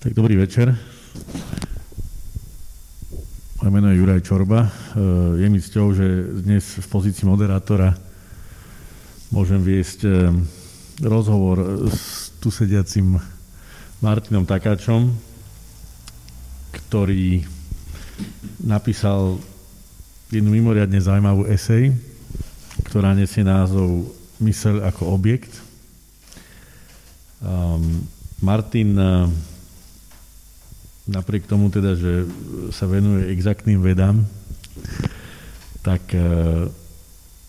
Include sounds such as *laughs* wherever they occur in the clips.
Tak dobrý večer. Moje meno je Juraj Čorba. E, je mi cťou, že dnes v pozícii moderátora môžem viesť e, rozhovor s tu sediacim Martinom Takáčom, ktorý napísal jednu mimoriadne zaujímavú esej, ktorá nesie názov Mysel ako objekt. Um, Martin napriek tomu teda, že sa venuje exaktným vedám, tak e,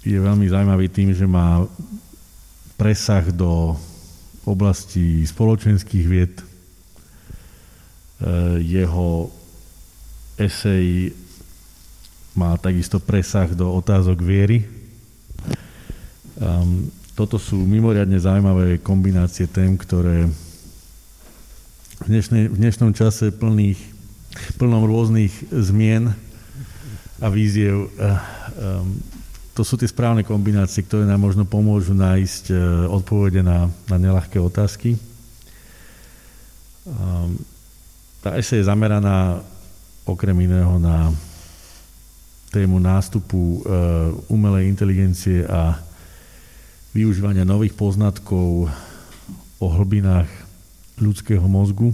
je veľmi zaujímavý tým, že má presah do oblasti spoločenských vied. E, jeho esej má takisto presah do otázok viery. Ehm, toto sú mimoriadne zaujímavé kombinácie tém, ktoré v, dnešnej, v dnešnom čase plných, plnom rôznych zmien a víziev. Eh, ehm, to sú tie správne kombinácie, ktoré nám možno pomôžu nájsť eh, odpovede na, na nelahké otázky. Ehm, tá esej je zameraná okrem iného na tému nástupu eh, umelej inteligencie a využívania nových poznatkov o hlbinách ľudského mozgu.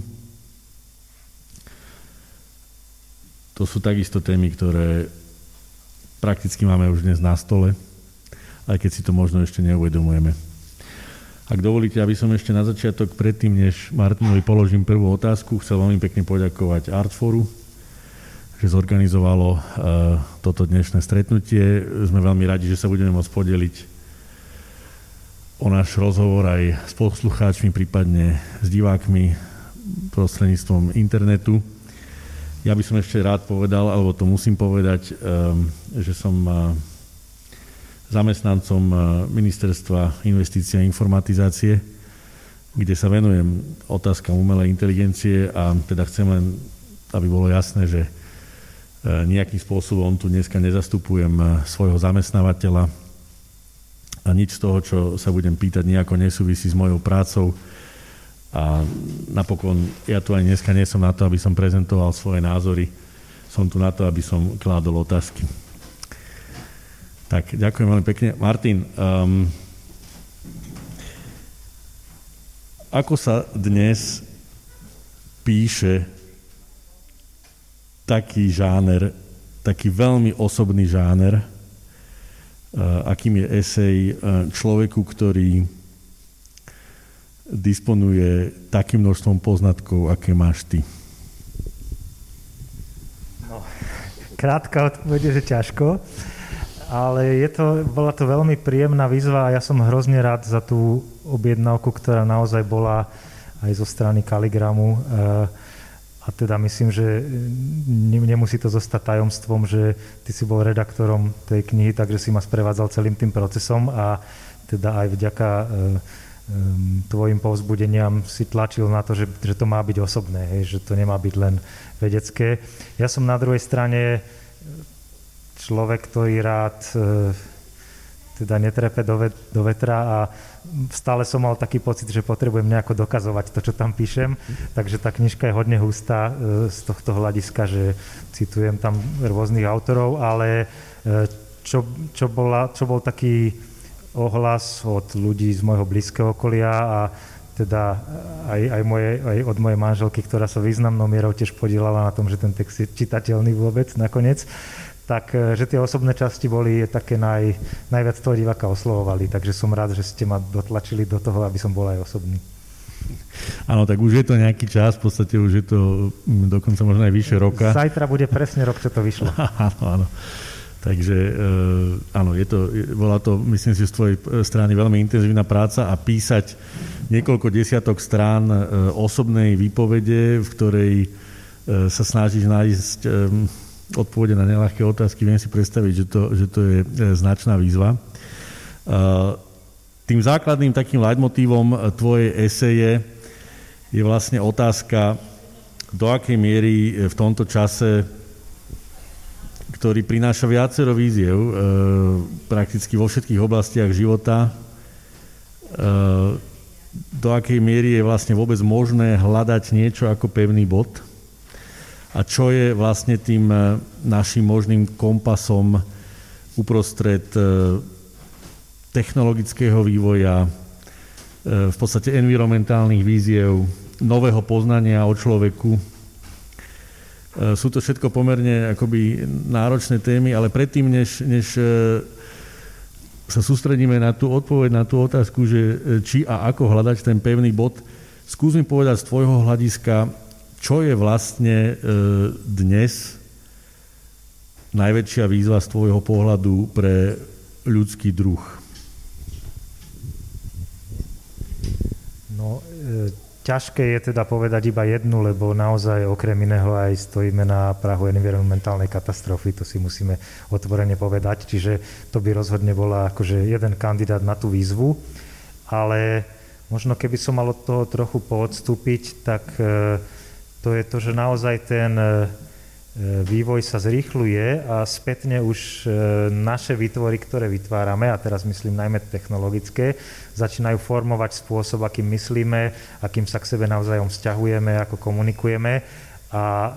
To sú takisto témy, ktoré prakticky máme už dnes na stole, aj keď si to možno ešte neuvedomujeme. Ak dovolíte, aby som ešte na začiatok, predtým, než Martinovi položím prvú otázku, chcel veľmi pekne poďakovať Artforu, že zorganizovalo uh, toto dnešné stretnutie. Sme veľmi radi, že sa budeme môcť podeliť o náš rozhovor aj s poslucháčmi, prípadne s divákmi prostredníctvom internetu. Ja by som ešte rád povedal, alebo to musím povedať, ehm, že som eh, zamestnancom eh, Ministerstva investície a informatizácie, kde sa venujem otázkam umelej inteligencie a teda chcem len, aby bolo jasné, že eh, nejakým spôsobom tu dneska nezastupujem svojho zamestnávateľa, a nič z toho, čo sa budem pýtať, nejako nesúvisí s mojou prácou. A napokon, ja tu aj dneska nie som na to, aby som prezentoval svoje názory, som tu na to, aby som kládol otázky. Tak, ďakujem veľmi pekne. Martin, um, ako sa dnes píše taký žáner, taký veľmi osobný žáner, akým je esej človeku, ktorý disponuje takým množstvom poznatkov, aké máš ty? No, krátka odpovede, že ťažko, ale je to, bola to veľmi príjemná výzva a ja som hrozne rád za tú objednávku, ktorá naozaj bola aj zo strany Kaligramu. Uh, a teda myslím, že nemusí to zostať tajomstvom, že ty si bol redaktorom tej knihy, takže si ma sprevádzal celým tým procesom a teda aj vďaka e, e, tvojim povzbudeniam si tlačil na to, že, že to má byť osobné, hej, že to nemá byť len vedecké. Ja som na druhej strane človek, ktorý rád e, teda netrepe do vetra a stále som mal taký pocit, že potrebujem nejako dokazovať to, čo tam píšem, takže tá knižka je hodne hustá e, z tohto hľadiska, že citujem tam rôznych autorov, ale e, čo, čo, bola, čo bol taký ohlas od ľudí z môjho blízkeho okolia a teda aj, aj, moje, aj od mojej manželky, ktorá sa významnou mierou tiež podielala na tom, že ten text je čitateľný vôbec nakoniec, tak e, že tie osobné časti boli také naj, najviac toho diváka oslovovali, takže som rád, že ste ma dotlačili do toho, aby som bol aj osobný. Áno, tak už je to nejaký čas, v podstate už je to mm, dokonca možno aj vyššie roka. Zajtra bude presne rok, čo to vyšlo. *laughs* áno, áno. Takže e, áno, je to, bola to, myslím si, z tvojej strany veľmi intenzívna práca a písať niekoľko desiatok strán e, osobnej výpovede, v ktorej sa snažíš nájsť odpovede na nelahké otázky, viem si predstaviť, že to, že to je e, značná výzva. E, tým základným takým leitmotívom e, tvojej eseje je vlastne otázka, do akej miery v tomto čase, ktorý prináša viacero víziev prakticky vo všetkých oblastiach života, do akej miery je vlastne vôbec možné hľadať niečo ako pevný bod a čo je vlastne tým e, našim možným kompasom uprostred e, technologického vývoja, e, v podstate environmentálnych víziev, nového poznania o človeku. Sú to všetko pomerne akoby náročné témy, ale predtým, než, než sa sústredíme na tú odpoveď, na tú otázku, že či a ako hľadať ten pevný bod, skús mi povedať z tvojho hľadiska, čo je vlastne e, dnes najväčšia výzva z tvojho pohľadu pre ľudský druh? No, e, Ťažké je teda povedať iba jednu, lebo naozaj okrem iného aj stojíme na prahu environmentálnej katastrofy, to si musíme otvorene povedať, čiže to by rozhodne bola akože jeden kandidát na tú výzvu, ale možno keby som mal od toho trochu poodstúpiť, tak e, to je to, že naozaj ten e, vývoj sa zrýchluje a spätne už e, naše výtvory, ktoré vytvárame, a teraz myslím najmä technologické, začínajú formovať spôsob, akým myslíme, akým sa k sebe navzájom vzťahujeme, ako komunikujeme. A e,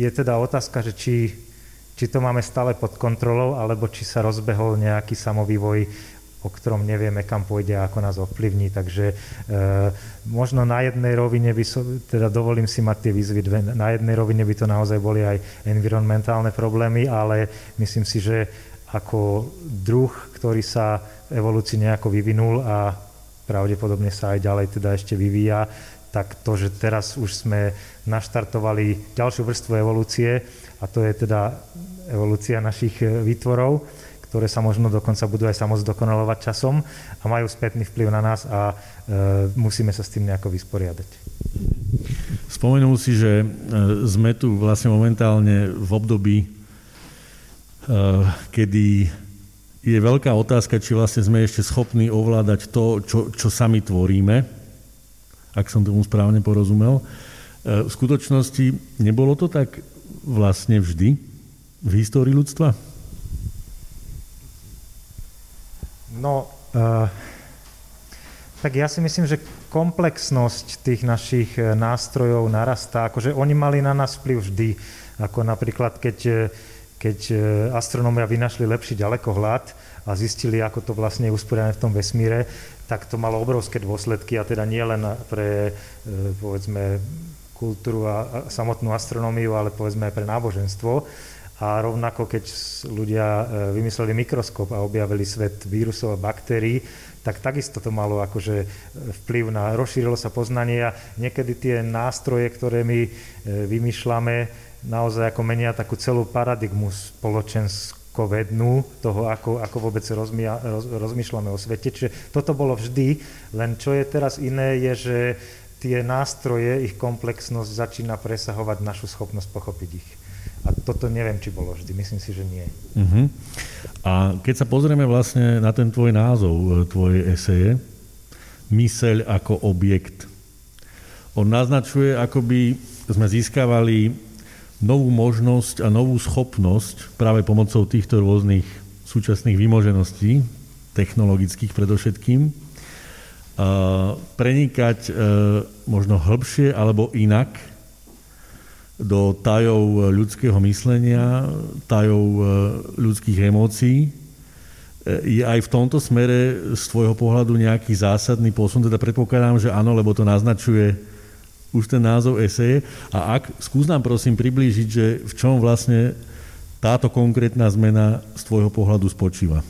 je teda otázka, že či, či to máme stále pod kontrolou, alebo či sa rozbehol nejaký samovývoj o ktorom nevieme, kam pôjde a ako nás ovplyvní. Takže e, možno na jednej rovine by som, teda dovolím si mať tie výzvy dve, na jednej rovine by to naozaj boli aj environmentálne problémy, ale myslím si, že ako druh, ktorý sa v evolúcii nejako vyvinul a pravdepodobne sa aj ďalej teda ešte vyvíja, tak to, že teraz už sme naštartovali ďalšiu vrstvu evolúcie a to je teda evolúcia našich výtvorov, ktoré sa možno dokonca budú aj samozdokonalovať časom a majú spätný vplyv na nás a e, musíme sa s tým nejako vysporiadať. Spomenul si, že e, sme tu vlastne momentálne v období, e, kedy je veľká otázka, či vlastne sme ešte schopní ovládať to, čo, čo sami tvoríme, ak som tomu správne porozumel. E, v skutočnosti nebolo to tak vlastne vždy v histórii ľudstva? No, uh, tak ja si myslím, že komplexnosť tých našich eh, nástrojov narastá. Akože oni mali na nás vplyv vždy. Ako napríklad, keď, eh, keď astronómia vynašli lepší ďalekohľad a zistili, ako to vlastne je usporiadané v tom vesmíre, tak to malo obrovské dôsledky a teda nie len pre, povedzme, kultúru a samotnú astronómiu, ale povedzme aj pre náboženstvo. A rovnako, keď ľudia e, vymysleli mikroskop a objavili svet vírusov a baktérií, tak takisto to malo akože vplyv na, rozšírilo sa poznanie a niekedy tie nástroje, ktoré my e, vymýšľame, naozaj ako menia takú celú paradigmu spoločenskú vednú toho, ako, ako vôbec rozmia, roz, rozmýšľame o svete. Čiže toto bolo vždy, len čo je teraz iné, je, že tie nástroje, ich komplexnosť začína presahovať našu schopnosť pochopiť ich. A toto neviem, či bolo vždy. Myslím si, že nie. Uh-huh. A keď sa pozrieme vlastne na ten tvoj názov, e, tvoje eseje, myseľ ako objekt, on naznačuje, ako by sme získavali novú možnosť a novú schopnosť práve pomocou týchto rôznych súčasných vymožeností, technologických predovšetkým, prenikať e, možno hĺbšie alebo inak do tajov ľudského myslenia, tajov e, ľudských emócií. E, je aj v tomto smere z tvojho pohľadu nejaký zásadný posun? Teda predpokladám, že áno, lebo to naznačuje už ten názov eseje. A ak, skús nám prosím priblížiť, že v čom vlastne táto konkrétna zmena z tvojho pohľadu spočíva?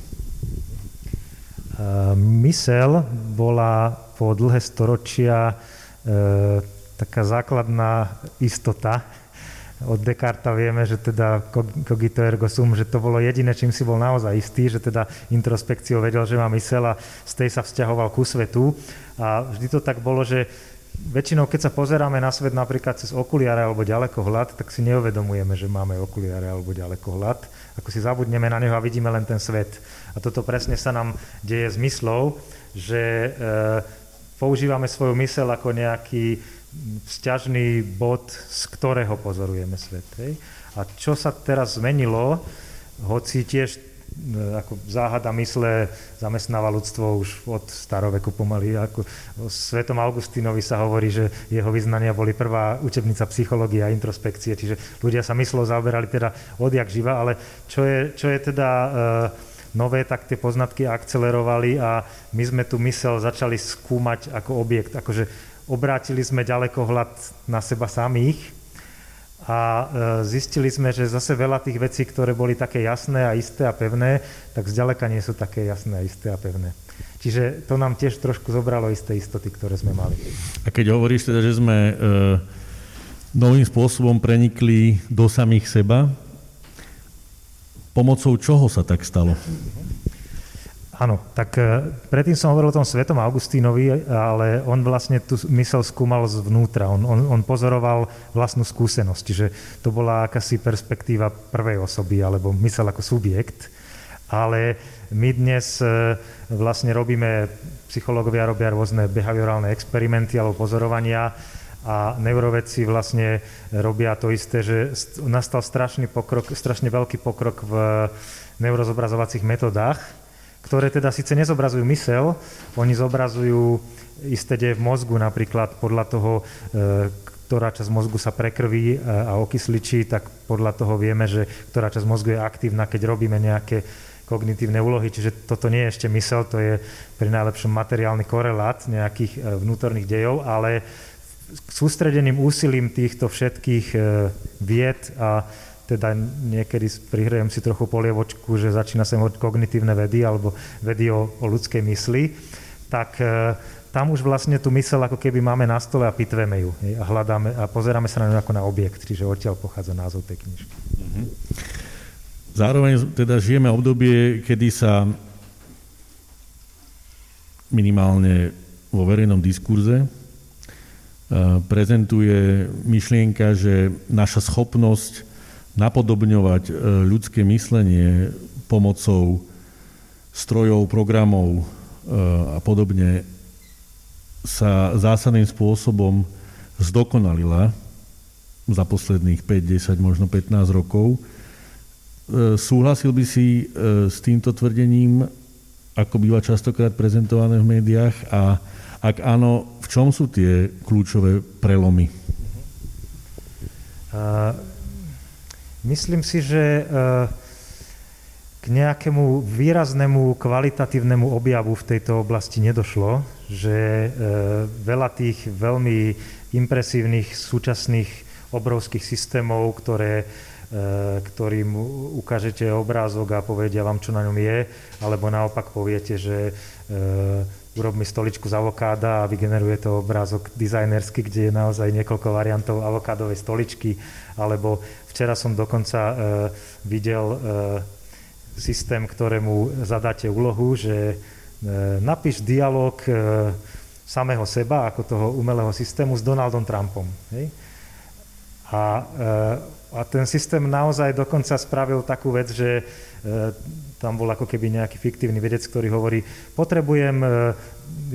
Mysel bola po dlhé storočia e, taká základná istota od Descarta vieme, že teda cogito ergo sum, že to bolo jediné, čím si bol naozaj istý, že teda introspekciou vedel, že má mysel a z tej sa vzťahoval ku svetu. A vždy to tak bolo, že väčšinou, keď sa pozeráme na svet napríklad cez okuliare alebo ďalekohľad, tak si neuvedomujeme, že máme okuliare alebo ďalekohľad. Ako si zabudneme na neho a vidíme len ten svet. A toto presne sa nám deje zmyslov, že e, používame svoju mysel ako nejaký vzťažný bod, z ktorého pozorujeme svet. Hej. A čo sa teraz zmenilo, hoci tiež ako záhada mysle zamestnáva ľudstvo už od staroveku pomaly. Ako o Svetom Augustínovi sa hovorí, že jeho vyznania boli prvá učebnica psychológie a introspekcie, čiže ľudia sa myslou zaoberali teda odjak živa, ale čo je, čo je teda nové, tak tie poznatky akcelerovali a my sme tu mysel začali skúmať ako objekt, akože obrátili sme ďalekohľad na seba samých a e, zistili sme, že zase veľa tých vecí, ktoré boli také jasné a isté a pevné, tak zďaleka nie sú také jasné a isté a pevné. Čiže to nám tiež trošku zobralo isté istoty, ktoré sme mali. A keď hovoríš teda, že sme e, novým spôsobom prenikli do samých seba, pomocou čoho sa tak stalo? Áno, tak e, predtým som hovoril o tom svetom Augustínovi, ale on vlastne tu mysel skúmal zvnútra, on, on, on pozoroval vlastnú skúsenosť, čiže to bola akási perspektíva prvej osoby, alebo mysel ako subjekt. Ale my dnes e, vlastne robíme, psychológovia robia rôzne behaviorálne experimenty alebo pozorovania a neurovedci vlastne robia to isté, že nastal strašný pokrok, strašne veľký pokrok v neurozobrazovacích metodách, ktoré teda síce nezobrazujú mysel, oni zobrazujú isté deje v mozgu, napríklad podľa toho, e, ktorá časť mozgu sa prekrví e, a okysličí, tak podľa toho vieme, že ktorá časť mozgu je aktívna, keď robíme nejaké kognitívne úlohy, čiže toto nie je ešte mysel, to je pri najlepšom materiálny korelát nejakých e, vnútorných dejov, ale sústredeným úsilím týchto všetkých vied a teda niekedy prihrajem si trochu polievočku, že začína sa od kognitívne vedy alebo vedy o, o ľudskej mysli, tak e, tam už vlastne tú mysel ako keby máme na stole a pitveme ju a hľadáme a pozeráme sa na ňu ako na objekt, čiže odtiaľ pochádza názov tej knižky. Mhm. Zároveň teda žijeme obdobie, kedy sa minimálne vo verejnom diskurze e, prezentuje myšlienka, že naša schopnosť napodobňovať e, ľudské myslenie pomocou strojov, programov e, a podobne sa zásadným spôsobom zdokonalila za posledných 5, 10, možno 15 rokov. Súhlasil by si s týmto tvrdením, ako býva častokrát prezentované v médiách a ak áno, v čom sú tie kľúčové prelomy? Uh, Myslím si, že eh, k nejakému výraznému kvalitatívnemu objavu v tejto oblasti nedošlo, že eh, veľa tých veľmi impresívnych súčasných obrovských systémov, ktoré, eh, ktorým ukážete obrázok a povedia vám, čo na ňom je, alebo naopak poviete, že urob mi stoličku z avokáda a vygeneruje to obrázok dizajnersky, kde je naozaj niekoľko variantov avokádovej stoličky, alebo včera som dokonca uh, videl uh, systém, ktorému zadáte úlohu, že uh, napíš dialog uh, samého seba, ako toho umelého systému, s Donaldom Trumpom. Hej? A, uh, a ten systém naozaj dokonca spravil takú vec, že uh, tam bol ako keby nejaký fiktívny vedec, ktorý hovorí, potrebujem e,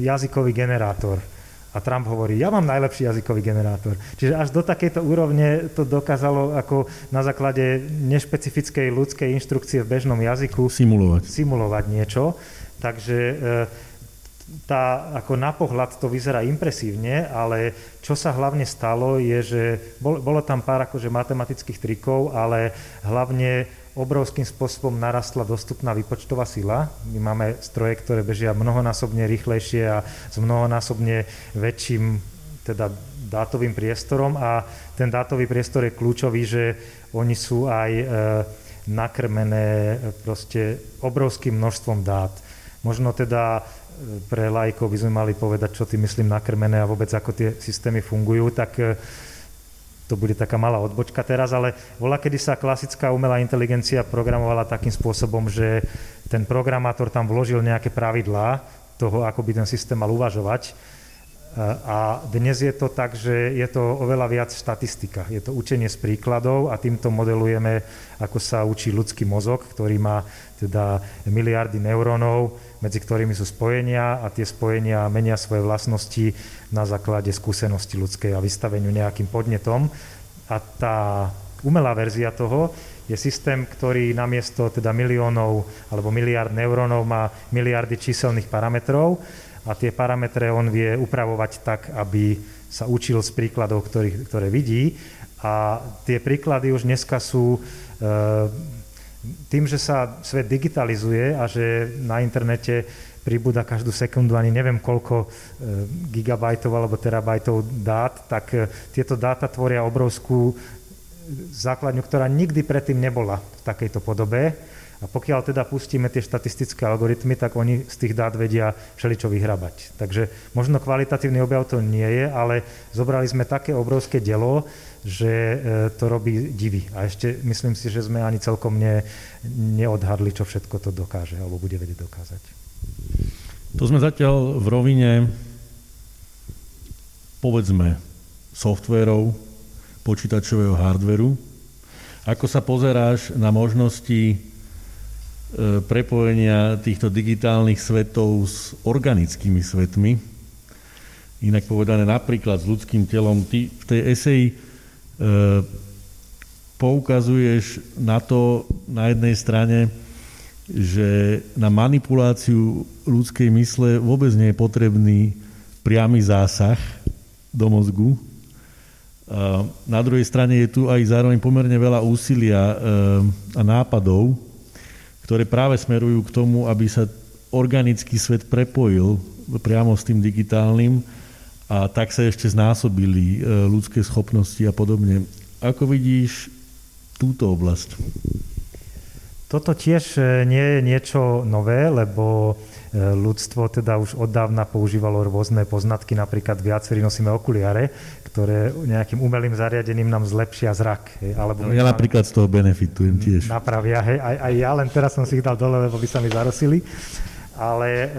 jazykový generátor. A Trump hovorí, ja mám najlepší jazykový generátor. Čiže až do takejto úrovne to dokázalo ako na základe nešpecifickej ľudskej inštrukcie v bežnom jazyku simulovať, simulovať niečo. Takže e, tá, ako na pohľad to vyzerá impresívne, ale čo sa hlavne stalo je, že bol, bolo tam pár akože matematických trikov, ale hlavne obrovským spôsobom narastla dostupná výpočtová sila. My máme stroje, ktoré bežia mnohonásobne rýchlejšie a s mnohonásobne väčším teda dátovým priestorom a ten dátový priestor je kľúčový, že oni sú aj e, nakrmené proste obrovským množstvom dát. Možno teda e, pre lajkov by sme mali povedať, čo tým myslím nakrmené a vôbec ako tie systémy fungujú, tak e, to bude taká malá odbočka teraz, ale bola, kedy sa klasická umelá inteligencia programovala takým spôsobom, že ten programátor tam vložil nejaké pravidlá toho, ako by ten systém mal uvažovať. A dnes je to tak, že je to oveľa viac štatistika. Je to učenie z príkladov a týmto modelujeme, ako sa učí ľudský mozog, ktorý má teda miliardy neurónov, medzi ktorými sú spojenia a tie spojenia menia svoje vlastnosti na základe skúsenosti ľudskej a vystaveniu nejakým podnetom. A tá umelá verzia toho je systém, ktorý namiesto teda miliónov alebo miliard neurónov má miliardy číselných parametrov a tie parametre on vie upravovať tak, aby sa učil z príkladov, ktorý, ktoré vidí. A tie príklady už dneska sú e, tým, že sa svet digitalizuje a že na internete pribúda každú sekundu ani neviem koľko e, gigabajtov alebo terabajtov dát, tak e, tieto dáta tvoria obrovskú základňu, ktorá nikdy predtým nebola v takejto podobe. A pokiaľ teda pustíme tie štatistické algoritmy, tak oni z tých dát vedia všeličo vyhrabať. Takže možno kvalitatívny objav to nie je, ale zobrali sme také obrovské dielo, že e, to robí divy. A ešte myslím si, že sme ani celkom ne, neodhadli, čo všetko to dokáže alebo bude vedieť dokázať. To sme zatiaľ v rovine povedzme softverov, počítačového hardveru. Ako sa pozeráš na možnosti e, prepojenia týchto digitálnych svetov s organickými svetmi? Inak povedané napríklad s ľudským telom. Ty v tej eseji poukazuješ na to na jednej strane, že na manipuláciu ľudskej mysle vôbec nie je potrebný priamy zásah do mozgu, na druhej strane je tu aj zároveň pomerne veľa úsilia eh, a nápadov, ktoré práve smerujú k tomu, aby sa organický svet prepojil priamo s tým digitálnym a tak sa ešte znásobili eh, ľudské schopnosti a podobne. Ako vidíš túto oblasť? Toto tiež eh, nie je niečo nové, lebo ľudstvo teda už od dávna používalo rôzne poznatky, napríklad viacerí nosíme okuliare, ktoré nejakým umelým zariadením nám zlepšia zrak. Hej, alebo no, ja napríklad z toho benefitujem tiež. Napravia, hej, aj, aj ja, len teraz som si ich dal dole, lebo by sa mi zarosili. Ale, eh,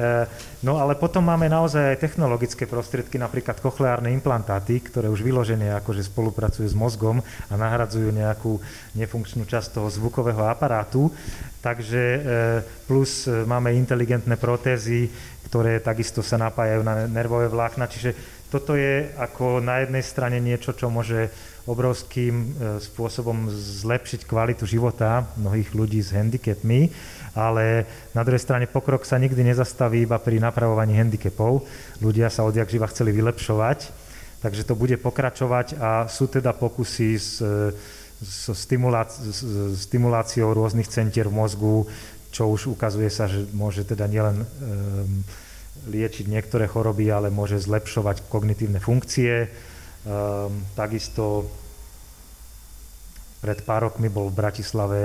no ale potom máme naozaj aj technologické prostriedky, napríklad kochleárne implantáty, ktoré už vyložené akože spolupracujú s mozgom a nahradzujú nejakú nefunkčnú časť toho zvukového aparátu. Takže eh, plus eh, máme inteligentné protézy, ktoré takisto sa napájajú na nervové vlákna, čiže toto je ako na jednej strane niečo, čo môže obrovským e, spôsobom zlepšiť kvalitu života mnohých ľudí s handicapmi, ale na druhej strane pokrok sa nikdy nezastaví iba pri napravovaní handicapov. Ľudia sa odjak živa chceli vylepšovať, takže to bude pokračovať a sú teda pokusy s, s, s stimuláciou rôznych centier v mozgu, čo už ukazuje sa, že môže teda nielen um, liečiť niektoré choroby, ale môže zlepšovať kognitívne funkcie. Um, takisto pred pár rokmi bol v Bratislave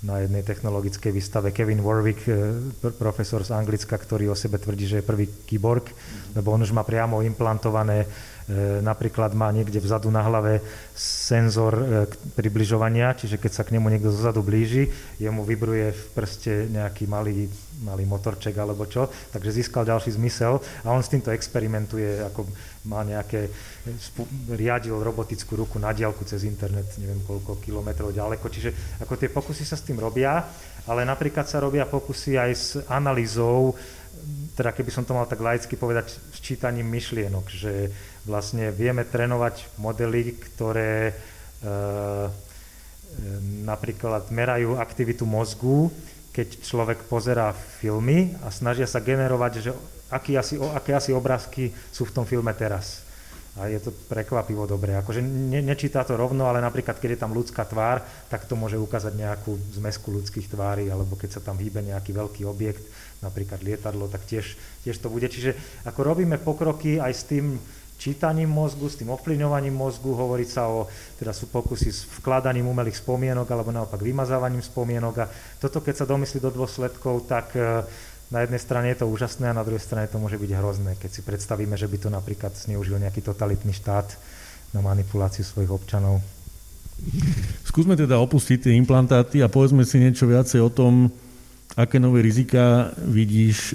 na jednej technologickej výstave. Kevin Warwick, eh, profesor z Anglicka, ktorý o sebe tvrdí, že je prvý kyborg, lebo on už má priamo implantované E, napríklad má niekde vzadu na hlave senzor e, približovania, čiže keď sa k nemu niekto zozadu blíži, jemu vybruje v prste nejaký malý, malý motorček alebo čo, takže získal ďalší zmysel a on s týmto experimentuje, ako má nejaké, riadil robotickú ruku na diálku cez internet, neviem koľko kilometrov ďaleko, čiže ako tie pokusy sa s tým robia, ale napríklad sa robia pokusy aj s analýzou, teda keby som to mal tak laicky povedať, s čítaním myšlienok, že vlastne vieme trénovať modely, ktoré e, napríklad merajú aktivitu mozgu, keď človek pozerá filmy a snažia sa generovať, že aký asi, aké asi obrázky sú v tom filme teraz. A je to prekvapivo dobré. Akože ne, nečíta to rovno, ale napríklad, keď je tam ľudská tvár, tak to môže ukázať nejakú zmesku ľudských tvári, alebo keď sa tam hýbe nejaký veľký objekt, napríklad lietadlo, tak tiež, tiež to bude. Čiže ako robíme pokroky aj s tým, čítaním mozgu, s tým ovplyvňovaním mozgu, hovorí sa o, teda sú pokusy s vkladaním umelých spomienok alebo naopak vymazávaním spomienok a toto keď sa domyslí do dôsledkov, tak e, na jednej strane je to úžasné a na druhej strane to môže byť hrozné, keď si predstavíme, že by to napríklad zneužil nejaký totalitný štát na manipuláciu svojich občanov. Skúsme teda opustiť tie implantáty a povedzme si niečo viacej o tom, aké nové rizika vidíš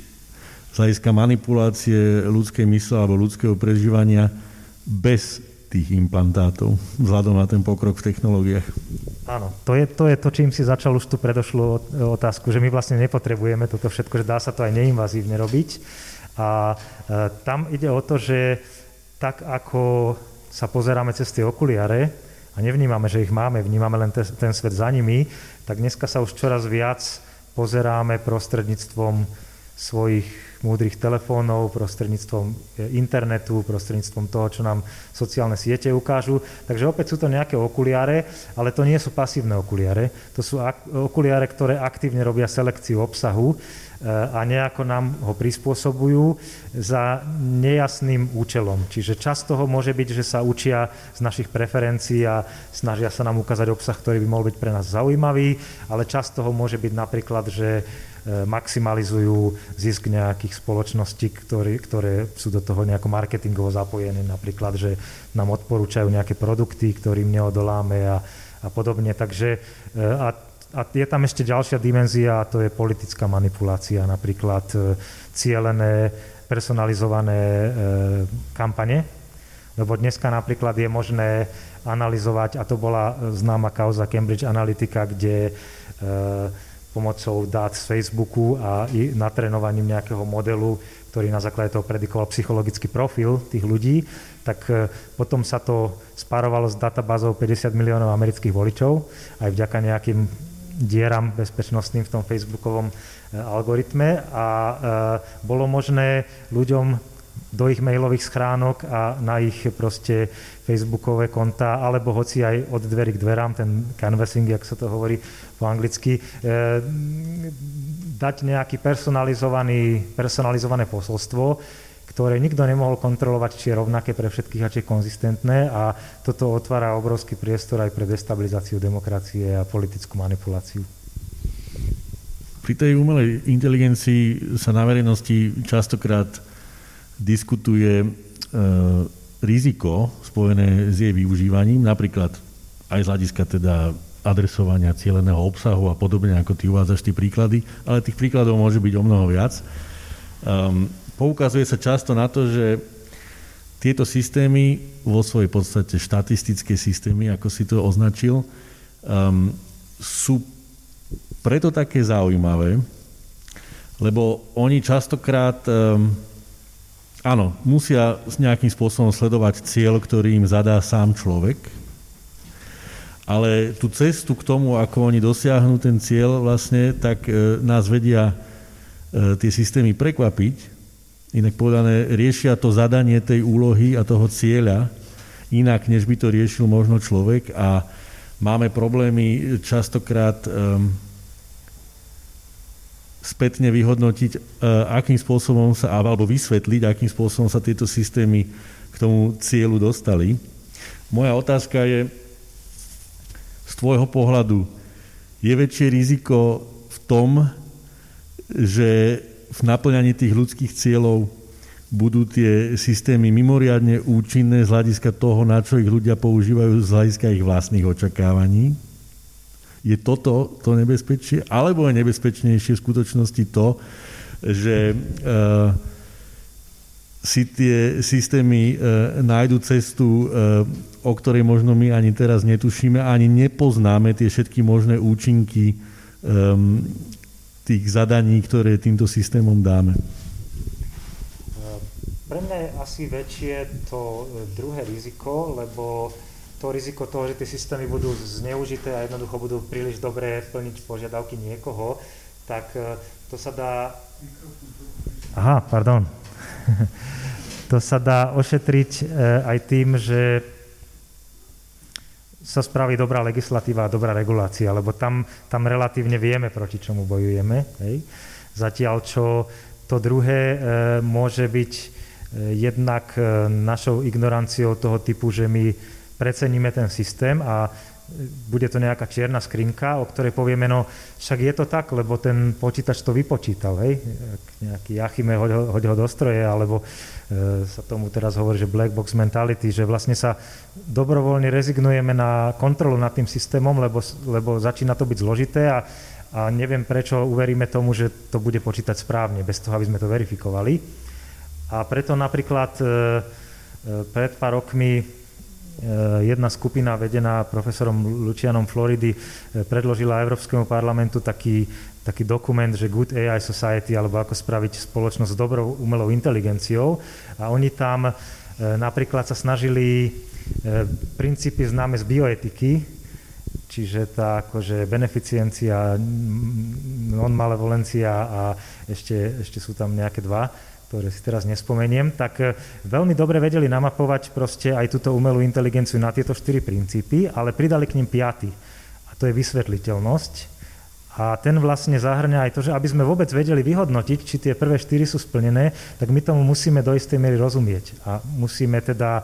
z hľadiska manipulácie ľudskej mysle alebo ľudského prežívania bez tých implantátov, vzhľadom na ten pokrok v technológiách. Áno, to je, to je to, čím si začal už tú predošlú otázku, že my vlastne nepotrebujeme toto všetko, že dá sa to aj neinvazívne robiť. A e, tam ide o to, že tak ako sa pozeráme cez tie okuliare a nevnímame, že ich máme, vnímame len ten, ten svet za nimi, tak dneska sa už čoraz viac pozeráme prostredníctvom svojich múdrych telefónov, prostredníctvom eh, internetu, prostredníctvom toho, čo nám sociálne siete ukážu. Takže opäť sú to nejaké okuliare, ale to nie sú pasívne okuliare. To sú okuliare, ktoré aktívne robia selekciu obsahu eh, a nejako nám ho prispôsobujú za nejasným účelom. Čiže čas toho môže byť, že sa učia z našich preferencií a snažia sa nám ukázať obsah, ktorý by mohol byť pre nás zaujímavý, ale čas toho môže byť napríklad, že E, maximalizujú zisk nejakých spoločností, ktoré, ktoré sú do toho nejako marketingovo zapojené, napríklad, že nám odporúčajú nejaké produkty, ktorým neodoláme a, a podobne. Takže e, a, a je tam ešte ďalšia dimenzia a to je politická manipulácia, napríklad e, cielené, personalizované kampane, lebo dneska napríklad je možné analyzovať, a to bola známa kauza Cambridge Analytica, kde pomocou dát z Facebooku a i natrenovaním nejakého modelu, ktorý na základe toho predikoval psychologický profil tých ľudí, tak e, potom sa to spárovalo s databázou 50 miliónov amerických voličov, aj vďaka nejakým dieram bezpečnostným v tom facebookovom e, algoritme. A e, bolo možné ľuďom do ich mailových schránok a na ich proste facebookové konta, alebo hoci aj od dverí k dverám, ten canvassing, jak sa to hovorí po anglicky, e, dať personalizovaný, personalizované posolstvo, ktoré nikto nemohol kontrolovať, či je rovnaké pre všetkých a či je konzistentné a toto otvára obrovský priestor aj pre destabilizáciu demokracie a politickú manipuláciu. Pri tej umelej inteligencii sa na verejnosti častokrát diskutuje e, riziko spojené s jej využívaním, napríklad aj z hľadiska teda adresovania cieľeného obsahu a podobne, ako ty uvádzaš tie príklady, ale tých príkladov môže byť o mnoho viac. Um, poukazuje sa často na to, že tieto systémy vo svojej podstate štatistické systémy, ako si to označil, um, sú preto také zaujímavé, lebo oni častokrát um, Áno, musia nejakým spôsobom sledovať cieľ, ktorý im zadá sám človek, ale tú cestu k tomu, ako oni dosiahnu ten cieľ, vlastne, tak e, nás vedia e, tie systémy prekvapiť. Inak povedané, riešia to zadanie tej úlohy a toho cieľa inak, než by to riešil možno človek a máme problémy častokrát um, spätne vyhodnotiť, e, akým spôsobom sa, alebo vysvetliť, akým spôsobom sa tieto systémy k tomu cieľu dostali. Moja otázka je, z tvojho pohľadu, je väčšie riziko v tom, že v naplňaní tých ľudských cieľov budú tie systémy mimoriadne účinné z hľadiska toho, na čo ich ľudia používajú z hľadiska ich vlastných očakávaní? Je toto to nebezpečie? Alebo je nebezpečnejšie v skutočnosti to, že uh, si tie systémy uh, nájdu cestu, uh, o ktorej možno my ani teraz netušíme, ani nepoznáme tie všetky možné účinky um, tých zadaní, ktoré týmto systémom dáme. Pre mňa je asi väčšie to druhé riziko, lebo to riziko toho, že tie systémy budú zneužité a jednoducho budú príliš dobré plniť požiadavky niekoho, tak e, to sa dá... Aha, pardon. *laughs* to sa dá ošetriť e, aj tým, že sa spraví dobrá legislatíva a dobrá regulácia, lebo tam, tam relatívne vieme, proti čomu bojujeme. Hej? Zatiaľ, čo to druhé e, môže byť e, jednak e, našou ignoranciou toho typu, že my preceníme ten systém a bude to nejaká čierna skrinka, o ktorej povieme, no však je to tak, lebo ten počítač to vypočítal, hej, nejaký Jachime, hoď ho, hoď ho do stroje, alebo e, sa tomu teraz hovorí, že black box mentality, že vlastne sa dobrovoľne rezignujeme na kontrolu nad tým systémom, lebo, lebo začína to byť zložité a, a neviem prečo uveríme tomu, že to bude počítať správne, bez toho, aby sme to verifikovali. A preto napríklad e, e pred pár rokmi jedna skupina vedená profesorom Lucianom Floridy eh, predložila Európskemu parlamentu taký, taký dokument, že Good AI Society, alebo ako spraviť spoločnosť s dobrou umelou inteligenciou. A oni tam napríklad sa snažili princípy známe z bioetiky, čiže tá akože beneficiencia, non-malevolencia a ešte, ešte sú tam nejaké dva, ktoré si teraz nespomeniem, tak e, veľmi dobre vedeli namapovať proste aj túto umelú inteligenciu na tieto štyri princípy, ale pridali k ním piaty. A to je vysvetliteľnosť. A ten vlastne zahrňa aj to, že aby sme vôbec vedeli vyhodnotiť, či tie prvé štyri sú splnené, tak my tomu musíme do istej miery rozumieť. A musíme teda e,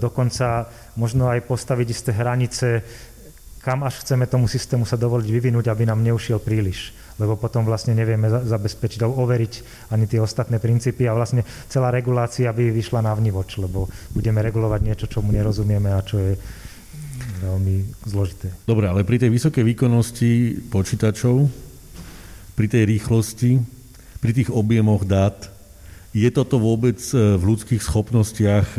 dokonca možno aj postaviť isté hranice kam až chceme tomu systému sa dovoliť vyvinúť, aby nám neušiel príliš. Lebo potom vlastne nevieme zabezpečiť alebo overiť ani tie ostatné princípy a vlastne celá regulácia by vyšla na vnívoč, lebo budeme regulovať niečo, čomu nerozumieme a čo je veľmi zložité. Dobre, ale pri tej vysokej výkonnosti počítačov, pri tej rýchlosti, pri tých objemoch dát, je toto vôbec e, v ľudských schopnostiach e,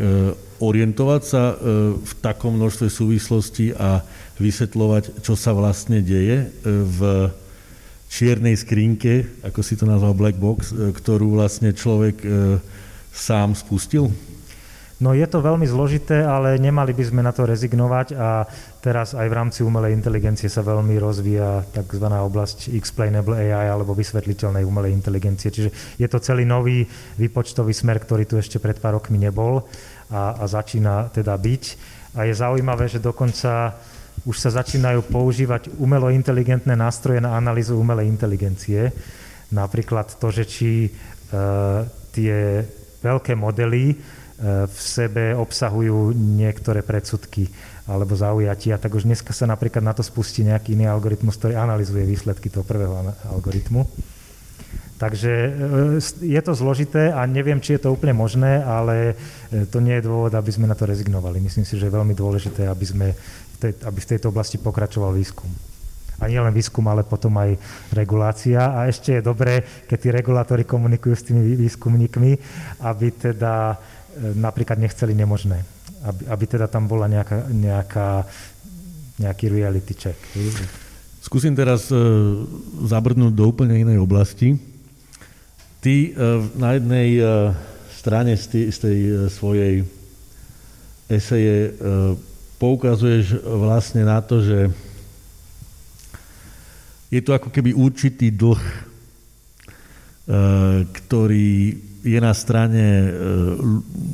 orientovať sa e, v takom množstve súvislostí a vysvetľovať, čo sa vlastne deje v čiernej skrinke, ako si to nazval Black Box, ktorú vlastne človek sám spustil? No je to veľmi zložité, ale nemali by sme na to rezignovať a teraz aj v rámci umelej inteligencie sa veľmi rozvíja tzv. oblasť explainable AI alebo vysvetliteľnej umelej inteligencie. Čiže je to celý nový výpočtový smer, ktorý tu ešte pred pár rokmi nebol a, a začína teda byť. A je zaujímavé, že dokonca už sa začínajú používať umelo inteligentné nástroje na analýzu umelej inteligencie. Napríklad to, že či e, tie veľké modely E, v sebe obsahujú niektoré predsudky alebo zaujatia, tak už dneska sa napríklad na to spustí nejaký iný algoritmus, ktorý analizuje výsledky toho prvého algoritmu. Takže e, je to zložité a neviem, či je to úplne možné, ale e, to nie je dôvod, aby sme na to rezignovali. Myslím si, že je veľmi dôležité, aby, sme tej, aby v tejto oblasti pokračoval výskum. A nie len výskum, ale potom aj regulácia. A ešte je dobré, keď tí regulátori komunikujú s tými výskumníkmi, aby teda E, napríklad nechceli nemožné. Aby, aby teda tam bola nejaká, nejaká, nejaký reality check. Skúsim teraz uh, zabrnúť do úplne inej oblasti. Ty uh, na jednej uh, strane z, tý, z tej uh, svojej eseje poukazuješ vlastne na to, že je to ako keby určitý dlh, uh, ktorý je na strane e,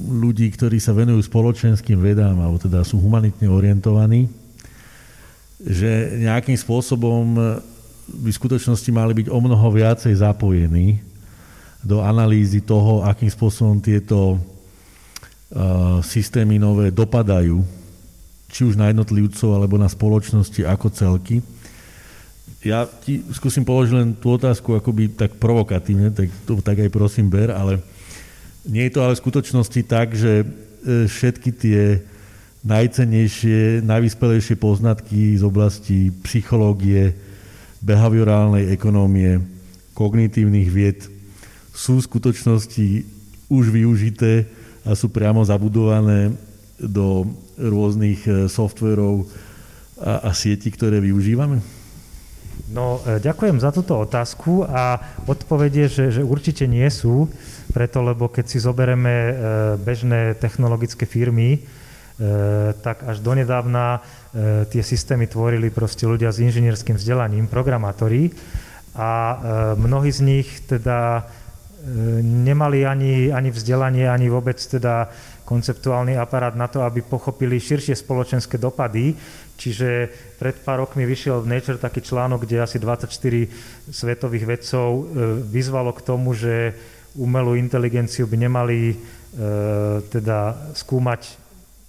ľudí, ktorí sa venujú spoločenským vedám, alebo teda sú humanitne orientovaní, že nejakým spôsobom by v skutočnosti mali byť o mnoho viacej zapojení do analýzy toho, akým spôsobom tieto e, systémy nové dopadajú, či už na jednotlivcov, alebo na spoločnosti ako celky. Ja ti skúsim položiť len tú otázku akoby tak provokatívne, tak to tak aj prosím ber, ale nie je to ale v skutočnosti tak, že e, všetky tie najcennejšie, najvyspelejšie poznatky z oblasti psychológie, behaviorálnej ekonómie, kognitívnych vied sú v skutočnosti už využité a sú priamo zabudované do rôznych e, softverov a, a sietí, ktoré využívame? No, e, ďakujem za túto otázku a odpovede, že, že určite nie sú, preto lebo keď si zoberieme e, bežné technologické firmy, tak až donedávna tie systémy tvorili proste ľudia s inžinierským vzdelaním, programátori a mnohí z nich teda nemali ani, ani vzdelanie, ani vôbec teda konceptuálny aparát na to, aby pochopili širšie spoločenské dopady. Čiže pred pár rokmi vyšiel v Nature taký článok, kde asi 24 svetových vedcov e, vyzvalo k tomu, že umelú inteligenciu by nemali e, teda skúmať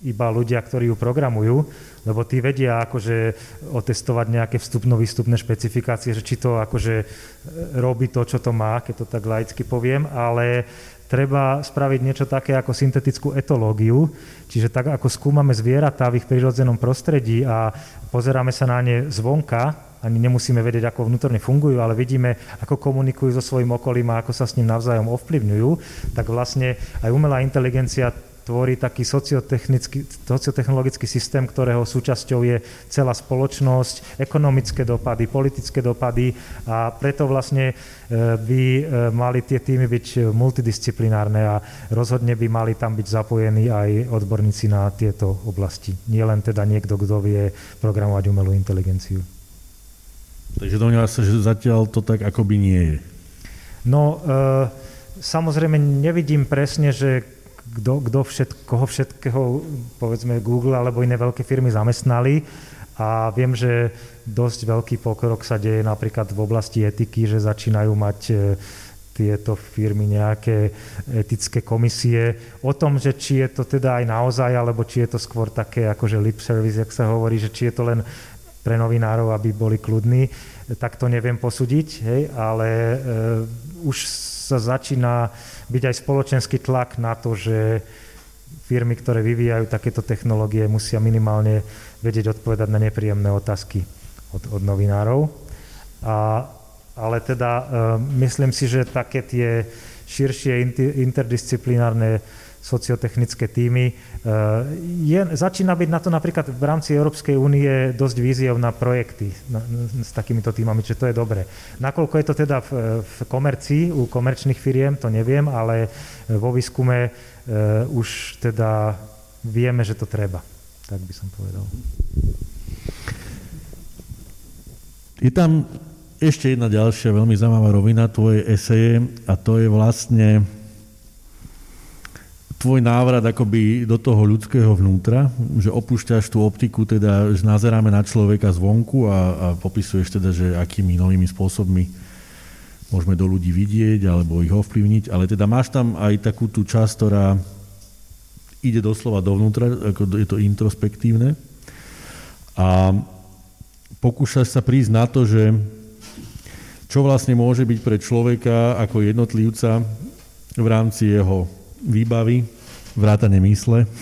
iba ľudia, ktorí ju programujú, lebo tí vedia akože otestovať nejaké vstupno-výstupné špecifikácie, že či to akože e, robí to, čo to má, keď to tak laicky poviem, ale treba spraviť niečo také ako syntetickú etológiu, čiže tak ako skúmame zvieratá v ich prírodzenom prostredí a pozeráme sa na ne zvonka, ani nemusíme vedieť, ako vnútorne fungujú, ale vidíme, ako komunikujú so svojím okolím a ako sa s ním navzájom ovplyvňujú, tak vlastne aj umelá inteligencia tvorí taký sociotechnologický systém, ktorého súčasťou je celá spoločnosť, ekonomické dopady, politické dopady a preto vlastne e, by e, mali tie týmy byť multidisciplinárne a rozhodne by mali tam byť zapojení aj odborníci na tieto oblasti. Nie len teda niekto, kto vie programovať umelú inteligenciu. Takže domnieva sa, že zatiaľ to tak akoby nie je. No, e, samozrejme nevidím presne, že kto, kto všet, koho všetkého, povedzme Google alebo iné veľké firmy zamestnali. A viem, že dosť veľký pokrok sa deje napríklad v oblasti etiky, že začínajú mať e, tieto firmy nejaké etické komisie. O tom, že či je to teda aj naozaj, alebo či je to skôr také akože lip service, jak sa hovorí, že či je to len pre novinárov, aby boli kľudní, tak to neviem posúdiť, hej, ale e, už sa začína byť aj spoločenský tlak na to, že firmy, ktoré vyvíjajú takéto technológie, musia minimálne vedieť odpovedať na nepríjemné otázky od, od novinárov. A, ale teda e, myslím si, že také tie širšie interdisciplinárne sociotechnické týmy. E, je, začína byť na to napríklad v rámci Európskej únie dosť víziev na projekty s takýmito týmami, čiže to je dobré. Nakoľko je to teda v, v komercii, u komerčných firiem, to neviem, ale vo výskume uh, už teda vieme, že to treba. Tak by som povedal. Je tam ešte jedna ďalšia veľmi zaujímavá rovina tvojej eseje a to je vlastne tvoj návrat akoby do toho ľudského vnútra, že opúšťaš tú optiku, teda, že nazeráme na človeka zvonku a, a popisuješ teda, že akými novými spôsobmi môžeme do ľudí vidieť alebo ich ovplyvniť, ale teda máš tam aj takú tú časť, ktorá ide doslova dovnútra, ako je to introspektívne. A pokúšaš sa prísť na to, že čo vlastne môže byť pre človeka ako jednotlivca v rámci jeho výbavy, vrátane mysle, *laughs*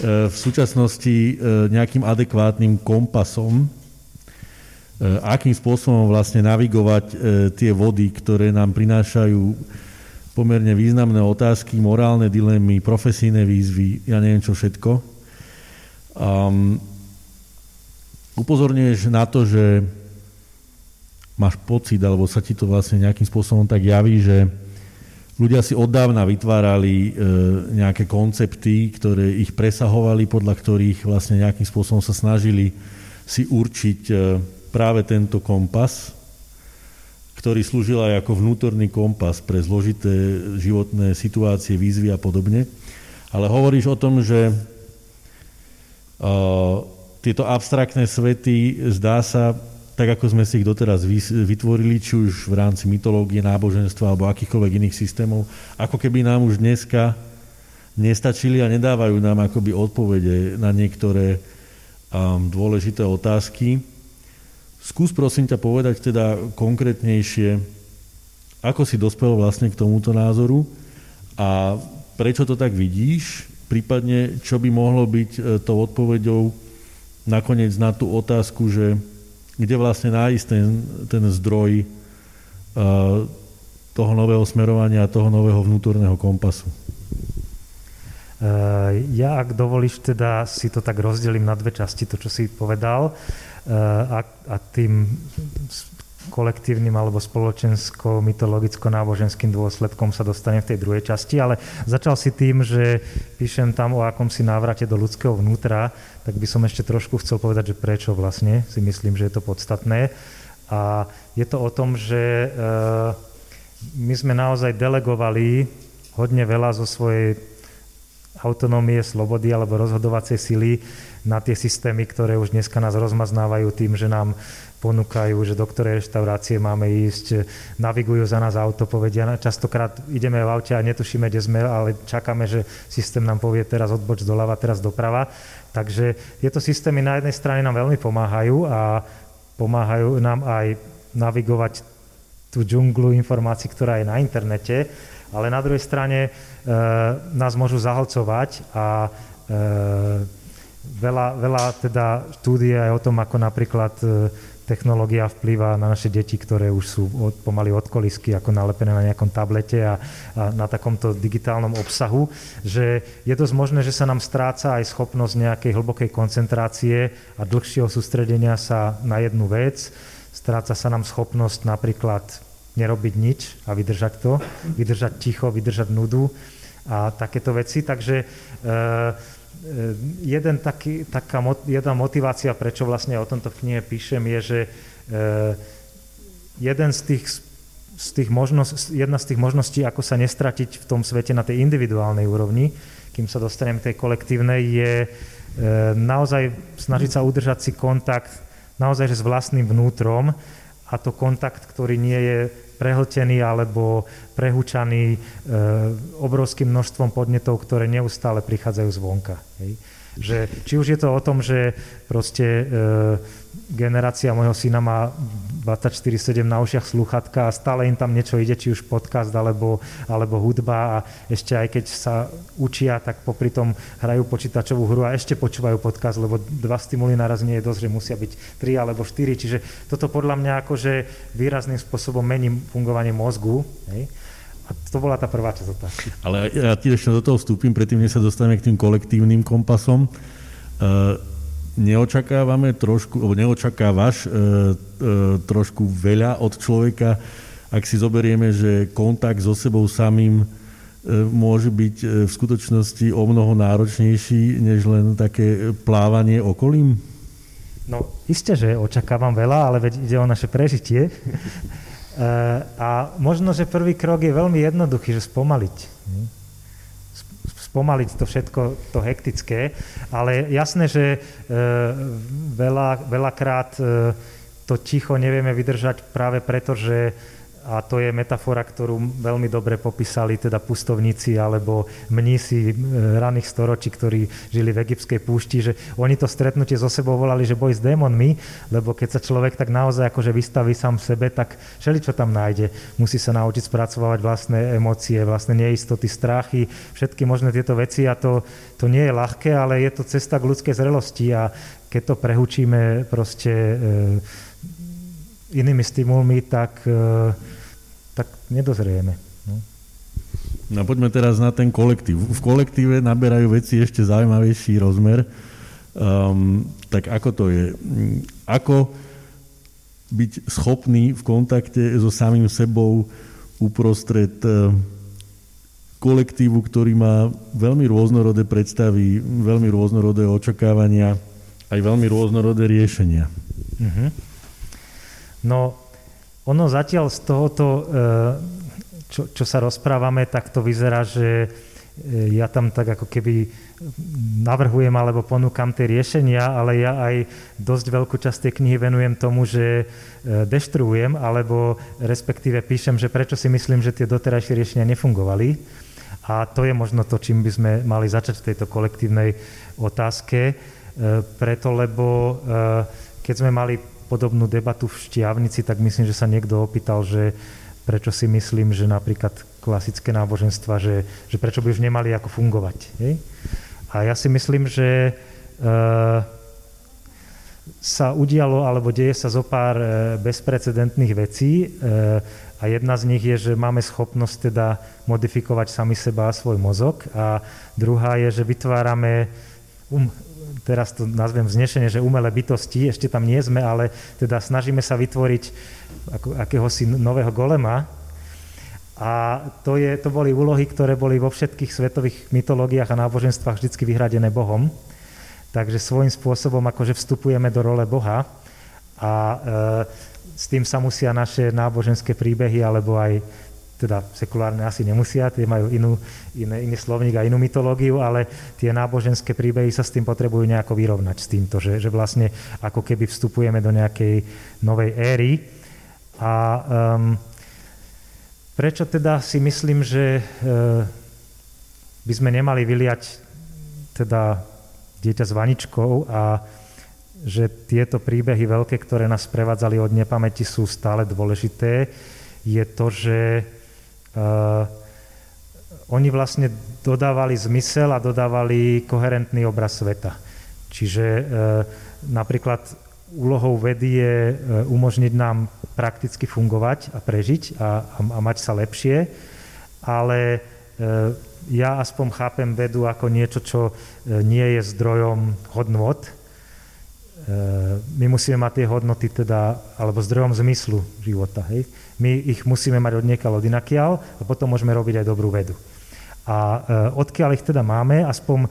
v súčasnosti e, nejakým adekvátnym kompasom, e, akým spôsobom vlastne navigovať e, tie vody, ktoré nám prinášajú pomerne významné otázky, morálne dilemy, profesijné výzvy, ja neviem čo všetko. Um, upozorňuješ na to, že máš pocit, alebo sa ti to vlastne nejakým spôsobom tak javí, že Ľudia si od dávna vytvárali e, nejaké koncepty, ktoré ich presahovali, podľa ktorých vlastne nejakým spôsobom sa snažili si určiť e, práve tento kompas, ktorý slúžil aj ako vnútorný kompas pre zložité životné situácie, výzvy a podobne. Ale hovoríš o tom, že uh, tieto abstraktné svety, zdá sa, tak ako sme si ich doteraz vytvorili, či už v rámci mytológie, náboženstva alebo akýchkoľvek iných systémov, ako keby nám už dneska nestačili a nedávajú nám akoby odpovede na niektoré um, dôležité otázky. Skús prosím ťa povedať teda konkrétnejšie, ako si dospel vlastne k tomuto názoru a prečo to tak vidíš, prípadne čo by mohlo byť e, tou odpoveďou nakoniec na tú otázku, že kde vlastne nájsť ten, ten zdroj toho nového smerovania a toho nového vnútorného kompasu. Uh, ja, ak dovolíš, teda si to tak rozdelím na dve časti, to, čo si povedal, uh, a, a tým kolektívnym alebo spoločensko-mytologicko-náboženským dôsledkom sa dostane v tej druhej časti, ale začal si tým, že píšem tam o akomsi návrate do ľudského vnútra, tak by som ešte trošku chcel povedať, že prečo vlastne si myslím, že je to podstatné. A je to o tom, že e, my sme naozaj delegovali hodne veľa zo svojej autonómie, slobody alebo rozhodovacej sily na tie systémy, ktoré už dneska nás rozmaznávajú tým, že nám ponúkajú, že do ktorej reštaurácie máme ísť, navigujú za nás auto, povedia, častokrát ideme v aute a netušíme, kde sme, ale čakáme, že systém nám povie teraz odboč doľava, teraz doprava. Takže tieto systémy na jednej strane nám veľmi pomáhajú a pomáhajú nám aj navigovať tú džunglu informácií, ktorá je na internete, ale na druhej strane nás môžu zahlcovať a e, veľa, veľa teda štúdie aj o tom, ako napríklad e, technológia vplýva na naše deti, ktoré už sú od, pomaly od kolisky, ako nalepené na nejakom tablete a, a na takomto digitálnom obsahu, že je dosť možné, že sa nám stráca aj schopnosť nejakej hlbokej koncentrácie a dlhšieho sústredenia sa na jednu vec. Stráca sa nám schopnosť napríklad nerobiť nič a vydržať to, vydržať ticho, vydržať nudu a takéto veci. Takže e, e jeden taký, taká, jedna motivácia, prečo vlastne o tomto v knihe píšem, je, že e, jeden z tých, z tých možnosť, jedna z tých možností, ako sa nestratiť v tom svete na tej individuálnej úrovni, kým sa dostanem k tej kolektívnej, je naozaj snažiť sa udržať si kontakt naozaj že s vlastným vnútrom a to kontakt, ktorý nie je prehltený alebo prehúčaný e, obrovským množstvom podnetov, ktoré neustále prichádzajú zvonka. Hej. Že, či už je to o tom, že proste e, generácia môjho syna má 24-7 na ušiach sluchatka a stále im tam niečo ide, či už podcast alebo, alebo hudba a ešte aj keď sa učia, tak popri tom hrajú počítačovú hru a ešte počúvajú podcast, lebo dva stimuly naraz nie je dosť, že musia byť tri alebo štyri, čiže toto podľa mňa akože výrazným spôsobom mení fungovanie mozgu. Hej? A to bola tá prvá časť otázky. Ale ja ti ešte do toho vstúpim, predtým, než sa dostaneme k tým kolektívnym kompasom. Uh, neočakávame trošku, alebo neočakávaš uh, uh, trošku veľa od človeka, ak si zoberieme, že kontakt so sebou samým môže byť v skutočnosti o mnoho náročnejší, než len také plávanie okolím? No, isté, že očakávam veľa, ale veď ide o naše prežitie. *laughs* A možno, že prvý krok je veľmi jednoduchý, že spomaliť. Spomaliť to všetko, to hektické, ale jasné, že e, veľa, veľakrát e, to ticho nevieme vydržať práve preto, že a to je metafora, ktorú veľmi dobre popísali teda pustovníci alebo mnísi e, raných storočí, ktorí žili v egyptskej púšti, že oni to stretnutie so sebou volali, že boj s démonmi, lebo keď sa človek tak naozaj akože vystaví sám sebe, tak všeli čo tam nájde. Musí sa naučiť spracovať vlastné emócie, vlastné neistoty, strachy, všetky možné tieto veci a to, to nie je ľahké, ale je to cesta k ľudskej zrelosti a keď to prehučíme proste e, inými stimulmi, tak, e, tak nedozrieme. No. no poďme teraz na ten kolektív. V kolektíve naberajú veci ešte zaujímavejší rozmer. Um, tak ako to je? Ako byť schopný v kontakte so samým sebou uprostred e, kolektívu, ktorý má veľmi rôznorodé predstavy, veľmi rôznorodé očakávania, aj veľmi rôznorodé riešenia. Uh-huh. No, ono zatiaľ z tohoto, e, čo, čo sa rozprávame, tak to vyzerá, že e, ja tam tak ako keby navrhujem alebo ponúkam tie riešenia, ale ja aj dosť veľkú časť tej knihy venujem tomu, že e, deštruujem, alebo respektíve píšem, že prečo si myslím, že tie doterajšie riešenia nefungovali. A to je možno to, čím by sme mali začať v tejto kolektívnej otázke, preto lebo keď sme mali podobnú debatu v Štiavnici, tak myslím, že sa niekto opýtal, že prečo si myslím, že napríklad klasické náboženstva, že, že prečo by už nemali ako fungovať. Hej? A ja si myslím, že e, sa udialo, alebo deje sa zo pár e, bezprecedentných vecí e, a jedna z nich je, že máme schopnosť teda modifikovať sami seba a svoj mozog a druhá je, že vytvárame um, teraz to nazvem vznešenie, že umelé bytosti, ešte tam nie sme, ale teda snažíme sa vytvoriť ako, akéhosi nového golema. A to, je, to boli úlohy, ktoré boli vo všetkých svetových mytológiách a náboženstvách vždy vyhradené Bohom. Takže svojím spôsobom akože vstupujeme do role Boha a e, s tým sa musia naše náboženské príbehy alebo aj teda sekulárne asi nemusia, tie majú inú, iné, iný slovník a inú mytológiu, ale tie náboženské príbehy sa s tým potrebujú nejako vyrovnať s týmto, že, že vlastne ako keby vstupujeme do nejakej novej éry. A um, prečo teda si myslím, že uh, by sme nemali vyliať teda dieťa s vaničkou a že tieto príbehy veľké, ktoré nás prevádzali od nepamäti, sú stále dôležité, je to, že oni vlastne dodávali zmysel a dodávali koherentný obraz sveta. Čiže uh, napríklad úlohou vedy je umožniť nám prakticky fungovať a prežiť a, a, a mať sa lepšie, ale ja aspoň chápem vedu ako niečo, čo nie je zdrojom hodnot, my musíme mať tie hodnoty teda, alebo zdrojom zmyslu života. Hej? My ich musíme mať od niekaľ od inakiaľ a potom môžeme robiť aj dobrú vedu. A e, odkiaľ ich teda máme, aspoň e,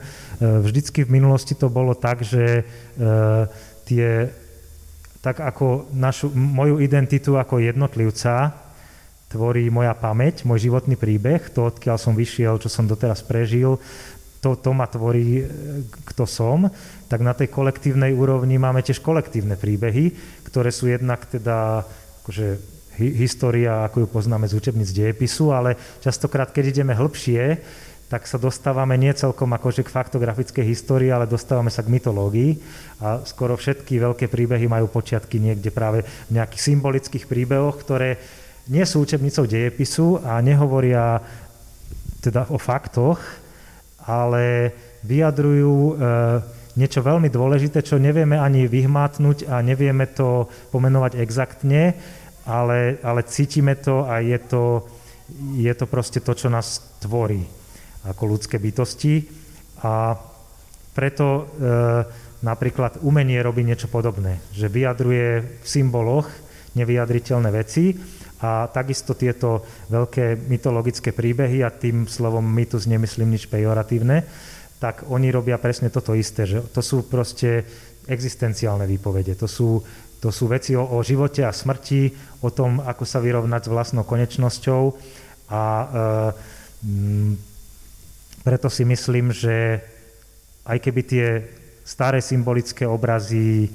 vždycky v minulosti to bolo tak, že e, tie, tak ako našu, moju identitu ako jednotlivca tvorí moja pamäť, môj životný príbeh, to odkiaľ som vyšiel, čo som doteraz prežil, to, to ma tvorí, kto som, tak na tej kolektívnej úrovni máme tiež kolektívne príbehy, ktoré sú jednak teda akože história, ako ju poznáme z učebníc dejepisu, ale častokrát, keď ideme hĺbšie, tak sa dostávame nie celkom akože k faktografickej histórii, ale dostávame sa k mytológii. A skoro všetky veľké príbehy majú počiatky niekde práve v nejakých symbolických príbehoch, ktoré nie sú učebnicou dejepisu a nehovoria teda o faktoch, ale vyjadrujú e, niečo veľmi dôležité, čo nevieme ani vyhmátnuť a nevieme to pomenovať exaktne, ale, ale cítime to a je to, je to proste to, čo nás tvorí ako ľudské bytosti. A preto e, napríklad umenie robí niečo podobné, že vyjadruje v symboloch nevyjadriteľné veci a takisto tieto veľké mytologické príbehy, a tým slovom mytus nemyslím nič pejoratívne, tak oni robia presne toto isté, že to sú proste existenciálne výpovede, to sú, to sú veci o, o živote a smrti, o tom, ako sa vyrovnať s vlastnou konečnosťou a e, m, preto si myslím, že aj keby tie staré symbolické obrazy e,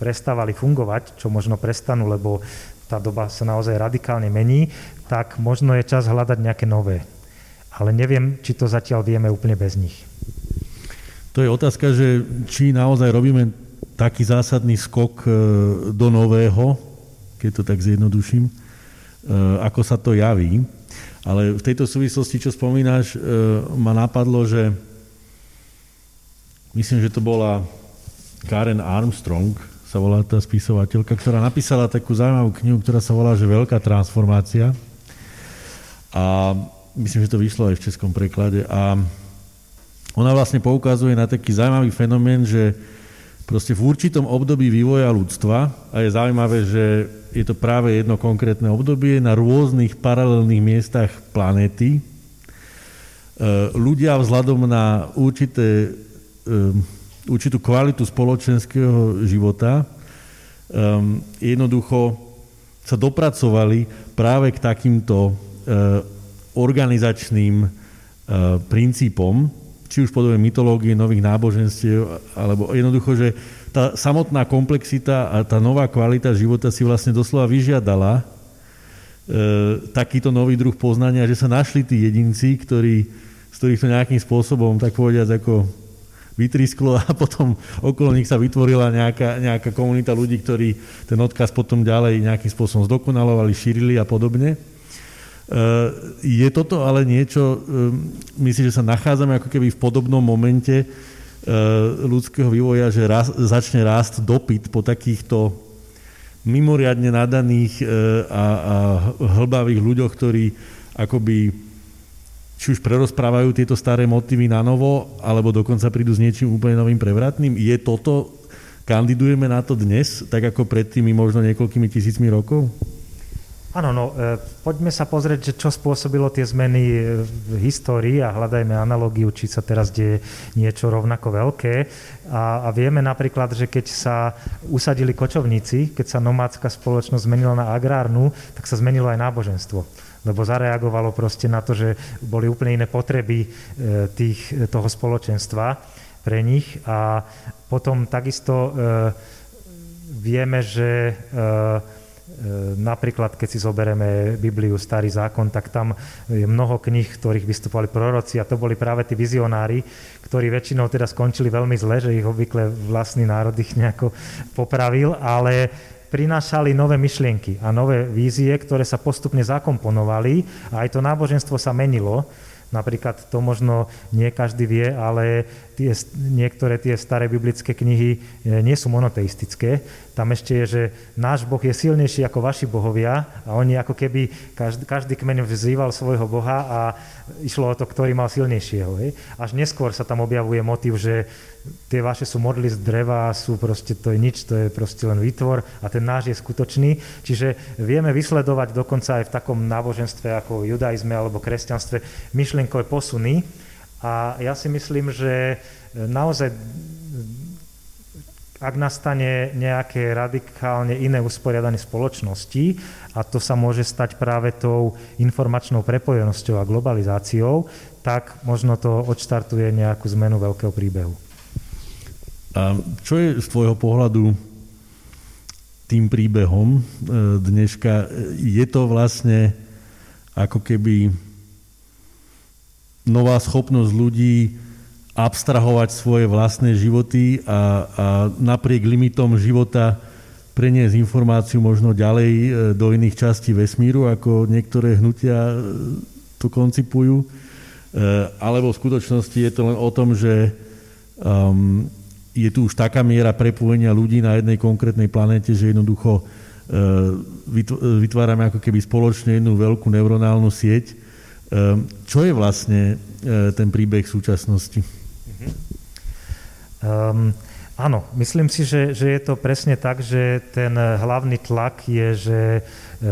prestávali fungovať, čo možno prestanú, lebo tá doba sa naozaj radikálne mení, tak možno je čas hľadať nejaké nové ale neviem, či to zatiaľ vieme úplne bez nich. To je otázka, že či naozaj robíme taký zásadný skok e, do nového, keď to tak zjednoduším, e, ako sa to javí. Ale v tejto súvislosti, čo spomínaš, e, ma napadlo, že myslím, že to bola Karen Armstrong, sa volá tá spisovateľka, ktorá napísala takú zaujímavú knihu, ktorá sa volá, že Veľká transformácia. A myslím, že to vyšlo aj v českom preklade. A ona vlastne poukazuje na taký zaujímavý fenomén, že proste v určitom období vývoja ľudstva, a je zaujímavé, že je to práve jedno konkrétne obdobie na rôznych paralelných miestach planéty, e, ľudia vzhľadom na určité, e, určitú kvalitu spoločenského života e, jednoducho sa dopracovali práve k takýmto organizačným princípom, či už podobe mytológie, nových náboženstiev, alebo jednoducho, že tá samotná komplexita a tá nová kvalita života si vlastne doslova vyžiadala e, takýto nový druh poznania, že sa našli tí jedinci, ktorí, z ktorých to nejakým spôsobom, tak povediať, ako vytrisklo a *laughs* potom okolo nich sa vytvorila nejaká, nejaká komunita ľudí, ktorí ten odkaz potom ďalej nejakým spôsobom zdokonalovali, šírili a podobne. Eh, je toto ale niečo, eh, myslím, že sa nachádzame ako keby v podobnom momente eh, ľudského vývoja, že raz, začne rásť dopyt po takýchto mimoriadne nadaných a, a hlbavých ľuďoch, ktorí akoby či už prerozprávajú tieto staré motívy na novo, alebo dokonca prídu s niečím úplne novým prevratným. Je toto, kandidujeme na to dnes, tak ako pred tými možno niekoľkými tisícmi rokov? Áno, no e, poďme sa pozrieť, že čo spôsobilo tie zmeny e, v histórii a hľadajme analogiu, či sa teraz deje niečo rovnako veľké. A, a vieme napríklad, že keď sa usadili kočovníci, keď sa nomádska spoločnosť zmenila na agrárnu, tak sa zmenilo aj náboženstvo lebo zareagovalo proste na to, že boli úplne iné potreby e, tých, toho spoločenstva pre nich. A potom takisto vieme, že E, napríklad, keď si zoberieme Bibliu, Starý zákon, tak tam je mnoho kníh, ktorých vystupovali proroci a to boli práve tí vizionári, ktorí väčšinou teda skončili veľmi zle, že ich obvykle vlastný národ ich nejako popravil, ale prinášali nové myšlienky a nové vízie, ktoré sa postupne zakomponovali a aj to náboženstvo sa menilo. Napríklad to možno nie každý vie, ale tie, niektoré tie staré biblické knihy nie sú monoteistické. Tam ešte je, že náš Boh je silnejší ako vaši bohovia a oni ako keby každý, každý kmeň vzýval svojho Boha a išlo o to, ktorý mal silnejšieho. Hej. Až neskôr sa tam objavuje motiv, že tie vaše sú modly z dreva, sú proste, to je nič, to je proste len výtvor a ten náš je skutočný. Čiže vieme vysledovať dokonca aj v takom náboženstve ako judaizme alebo kresťanstve myšlienkové posuny. A ja si myslím, že naozaj ak nastane nejaké radikálne iné usporiadanie spoločnosti, a to sa môže stať práve tou informačnou prepojenosťou a globalizáciou, tak možno to odštartuje nejakú zmenu veľkého príbehu. A čo je z tvojho pohľadu tým príbehom e, dneška? Je to vlastne ako keby nová schopnosť ľudí abstrahovať svoje vlastné životy a, a napriek limitom života preniesť informáciu možno ďalej e, do iných častí vesmíru, ako niektoré hnutia e, to koncipujú. Alebo v skutočnosti je to len o tom, že um, je tu už taká miera prepojenia ľudí na jednej konkrétnej planete, že jednoducho e, vytvárame ako keby spoločne jednu veľkú neuronálnu sieť. E, čo je vlastne e, ten príbeh súčasnosti? Um, áno, myslím si, že, že je to presne tak, že ten hlavný tlak je, že E,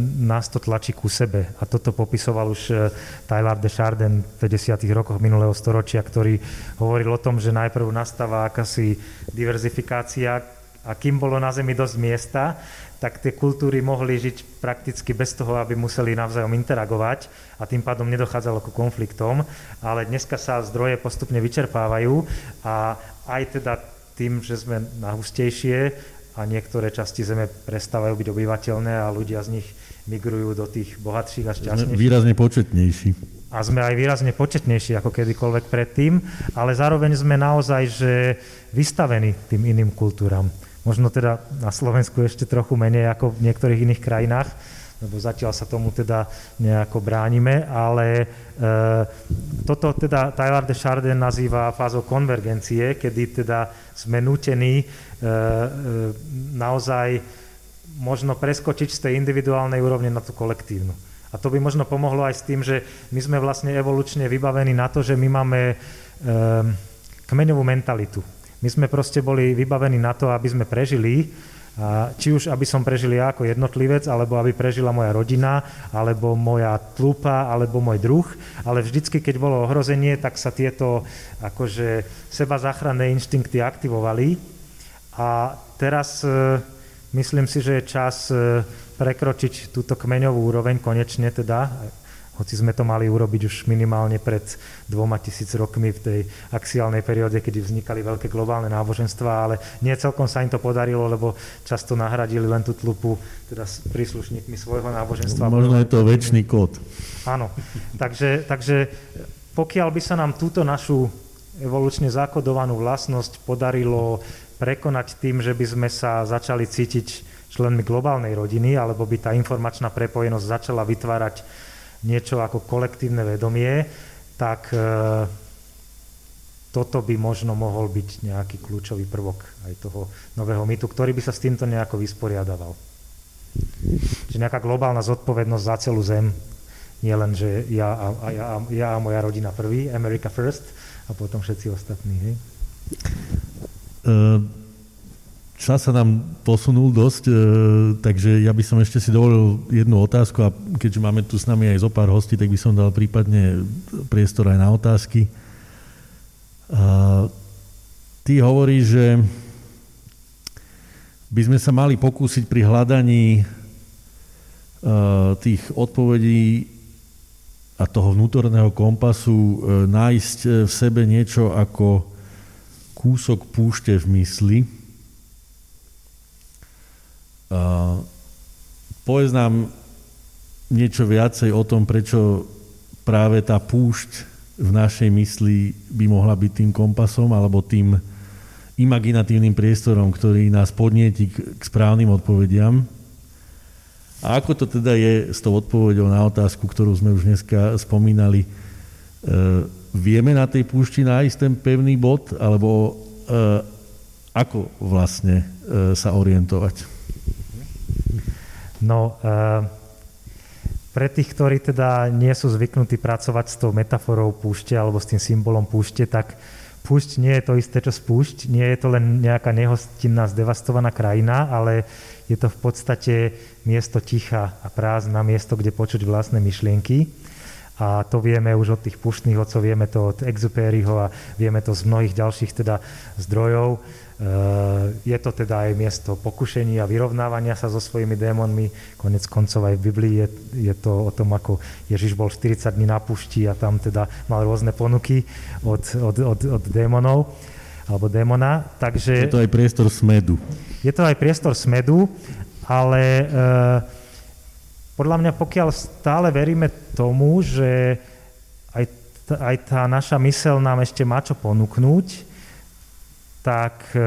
nás to tlačí ku sebe. A toto popisoval už e, Tyler de Chardin v 50. rokoch minulého storočia, ktorý hovoril o tom, že najprv nastáva akási diverzifikácia a kým bolo na Zemi dosť miesta, tak tie kultúry mohli žiť prakticky bez toho, aby museli navzájom interagovať a tým pádom nedochádzalo ku konfliktom, ale dneska sa zdroje postupne vyčerpávajú a aj teda tým, že sme nahustejšie a niektoré časti Zeme prestávajú byť obyvateľné a ľudia z nich migrujú do tých bohatších a šťastnejších. Výrazne početnejší. A sme aj výrazne početnejší ako kedykoľvek predtým, ale zároveň sme naozaj že vystavení tým iným kultúram. Možno teda na Slovensku ešte trochu menej ako v niektorých iných krajinách, lebo zatiaľ sa tomu teda nejako bránime, ale e, toto teda Tyler de Chardin nazýva fázou konvergencie, kedy teda sme nútení e, e, naozaj možno preskočiť z tej individuálnej úrovne na tú kolektívnu. A to by možno pomohlo aj s tým, že my sme vlastne evolučne vybavení na to, že my máme e, kmeňovú mentalitu. My sme proste boli vybavení na to, aby sme prežili či už, aby som prežil ja ako jednotlivec, alebo aby prežila moja rodina, alebo moja tlupa, alebo môj druh, ale vždycky, keď bolo ohrozenie, tak sa tieto akože seba záchranné inštinkty aktivovali. A teraz e, myslím si, že je čas e, prekročiť túto kmeňovú úroveň konečne teda, hoci sme to mali urobiť už minimálne pred dvoma tisíc rokmi v tej axiálnej perióde, keď vznikali veľké globálne náboženstva, ale nie celkom sa im to podarilo, lebo často nahradili len tú tlupu teda s príslušníkmi svojho náboženstva. Možno je to väčší kód. Áno, takže, takže pokiaľ by sa nám túto našu evolučne zakodovanú vlastnosť podarilo prekonať tým, že by sme sa začali cítiť členmi globálnej rodiny, alebo by tá informačná prepojenosť začala vytvárať niečo ako kolektívne vedomie, tak e, toto by možno mohol byť nejaký kľúčový prvok aj toho nového mytu, ktorý by sa s týmto nejako vysporiadaval. Čiže nejaká globálna zodpovednosť za celú zem, nie len, že ja a, a, ja, ja a moja rodina prvý, America first, a potom všetci ostatní. Hej? Uh Čas sa nám posunul dosť, e, takže ja by som ešte si dovolil jednu otázku a keďže máme tu s nami aj zo pár hostí, tak by som dal prípadne priestor aj na otázky. ty hovoríš, že by sme sa mali pokúsiť pri hľadaní e, tých odpovedí a toho vnútorného kompasu e, nájsť v sebe niečo ako kúsok púšte v mysli, Uh, povedz nám niečo viacej o tom, prečo práve tá púšť v našej mysli by mohla byť tým kompasom alebo tým imaginatívnym priestorom, ktorý nás podnieti k správnym odpovediam. A ako to teda je s tou odpovedou na otázku, ktorú sme už dneska spomínali, vieme na tej púšti nájsť ten pevný bod, alebo uh, ako vlastne uh, sa orientovať? No, uh, pre tých, ktorí teda nie sú zvyknutí pracovať s tou metaforou púšte alebo s tým symbolom púšte, tak púšť nie je to isté, čo spúšť. Nie je to len nejaká nehostinná, zdevastovaná krajina, ale je to v podstate miesto ticha a prázdna, miesto, kde počuť vlastné myšlienky. A to vieme už od tých puštných otcov, vieme to od Exupéryho a vieme to z mnohých ďalších teda zdrojov. Eh, je to teda aj miesto pokušení a vyrovnávania sa so svojimi démonmi. Konec koncov aj v Biblii je, je to o tom, ako Ježiš bol 40 dní na pušti a tam teda mal rôzne ponuky od, od, od, od démonov alebo démona. Takže, je to aj priestor smedu. Je to aj priestor smedu, ale e, podľa mňa pokiaľ stále veríme tomu, že aj, aj tá naša mysel nám ešte má čo ponúknuť, tak e,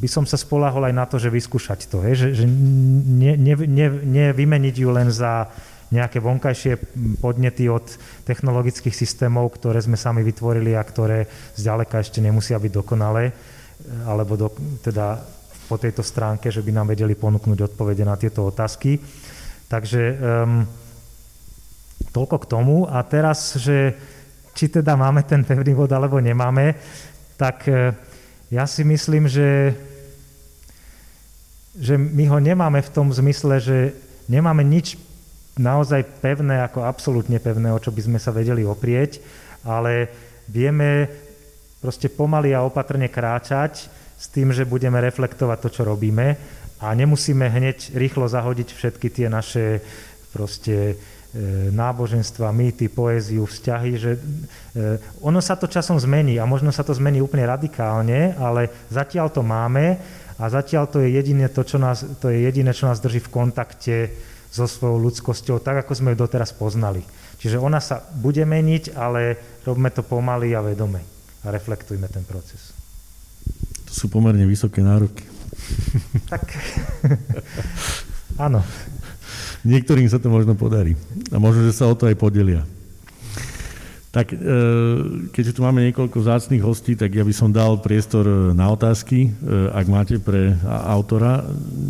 by som sa spolahol aj na to, že vyskúšať to, že, že ne, ne, ne, ju len za nejaké vonkajšie podnety od technologických systémov, ktoré sme sami vytvorili a ktoré zďaleka ešte nemusia byť dokonalé, e, alebo do, teda po tejto stránke, že by nám vedeli ponúknuť odpovede na tieto otázky. Takže um, toľko k tomu. A teraz, že či teda máme ten pevný bod alebo nemáme, tak uh, ja si myslím, že, že my ho nemáme v tom zmysle, že nemáme nič naozaj pevné, ako absolútne pevné, o čo by sme sa vedeli oprieť, ale vieme proste pomaly a opatrne kráčať s tým, že budeme reflektovať to, čo robíme a nemusíme hneď rýchlo zahodiť všetky tie naše proste náboženstva, mýty, poéziu, vzťahy, že e, ono sa to časom zmení a možno sa to zmení úplne radikálne, ale zatiaľ to máme a zatiaľ to je jediné, to, čo nás, to je jediné, čo nás drží v kontakte so svojou ľudskosťou, tak ako sme ju doteraz poznali. Čiže ona sa bude meniť, ale robme to pomaly a vedome a reflektujme ten proces. To sú pomerne vysoké nároky. Tak, *laughs* áno. Niektorým sa to možno podarí. A možno, že sa o to aj podelia. Tak, e, keďže tu máme niekoľko zácných hostí, tak ja by som dal priestor na otázky. E, ak máte pre autora,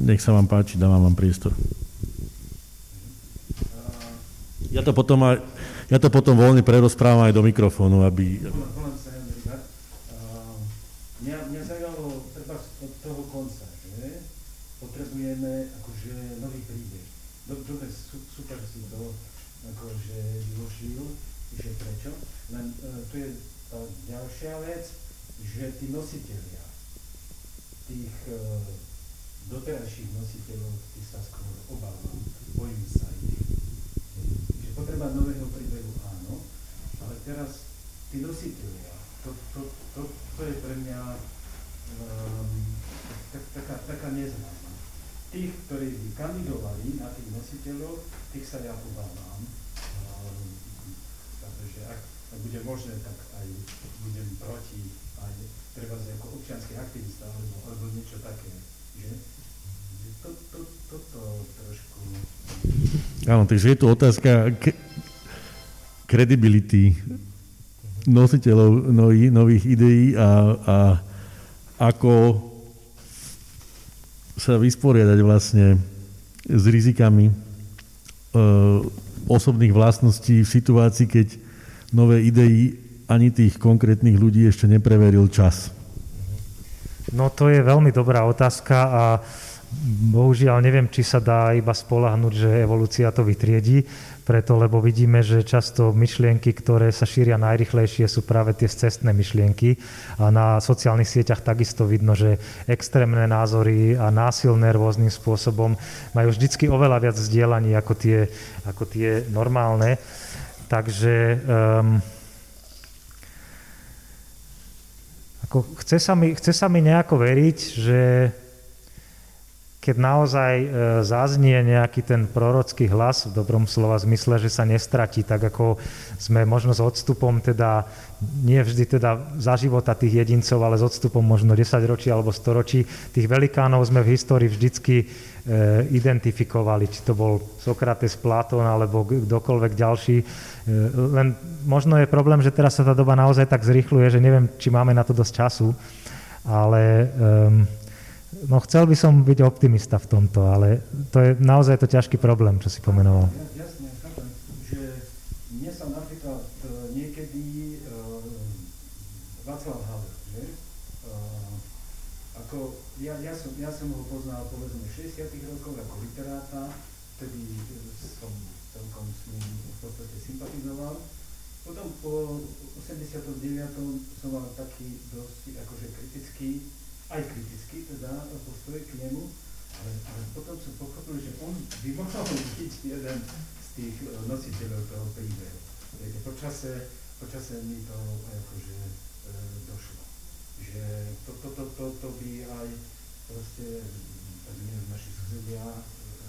nech sa vám páči, dávam vám priestor. Ja to potom, aj, ja to potom voľne prerozprávam aj do mikrofónu, aby... Mňa, mňa zaujalo treba od toho konca, že potrebujeme akože nový príbeh dobre, super si to akože vyložil, že prečo. Len uh, tu je tá ďalšia vec, že tí nositeľia, tých uh, doterajších nositeľov, tí sa skôr obávam, bojím sa ich. Že potreba nového príbehu áno, ale teraz tí nositeľia, to, to, to, to je pre mňa um, tak, taká, taká neznáma tých, ktorí by kandidovali na tých nositeľov, tých sa ja obávam. Ak, bude možné, tak aj budem proti, aj treba ako občianský aktivista alebo, alebo niečo také. Že? To, to, toto trošku... Áno, takže je tu otázka kredibility nositeľov nových, nových ideí a, a ako sa vysporiadať vlastne s rizikami e, osobných vlastností v situácii, keď nové idei ani tých konkrétnych ľudí ešte nepreveril čas? No to je veľmi dobrá otázka a bohužiaľ neviem, či sa dá iba spolahnuť, že evolúcia to vytriedí preto, lebo vidíme, že často myšlienky, ktoré sa šíria najrychlejšie, sú práve tie cestné myšlienky. A na sociálnych sieťach takisto vidno, že extrémne názory a násilné rôznym spôsobom majú vždycky oveľa viac vzdielaní ako tie, ako tie normálne. Takže um, ako chce, sa mi, chce sa mi nejako veriť, že keď naozaj e, zaznie nejaký ten prorocký hlas v dobrom slova zmysle, že sa nestratí, tak ako sme možno s odstupom teda, nie vždy teda za života tých jedincov, ale s odstupom možno 10 ročí alebo 100 ročí, tých velikánov sme v histórii vždycky identifikovali, či to bol Sokrates, Platón alebo kdokoľvek ďalší. E, len možno je problém, že teraz sa tá doba naozaj tak zrýchluje, že neviem, či máme na to dosť času, ale um, No chcel by som byť optimista v tomto, ale to je naozaj to ťažký problém, čo si pomenoval. Jasne, chápem, že mne sa napríklad uh, niekedy uh, Václav Havel, že? Uh, ako, ja, ja, som, ja som ho poznal povedzme v 60 rokoch ako literáta, vtedy som celkom s ním v podstate sympatizoval. Potom po 89. som mal taký dosť akože kritický aj kritický teda postoj k nemu, ale, ale potom som pochopil, že on by mohol *laughs* byť jeden z tých e, nositeľov toho príbehu. Počase, počase mi to akože e, došlo, že to, to, to, to, to by aj proste, naši susedia, e,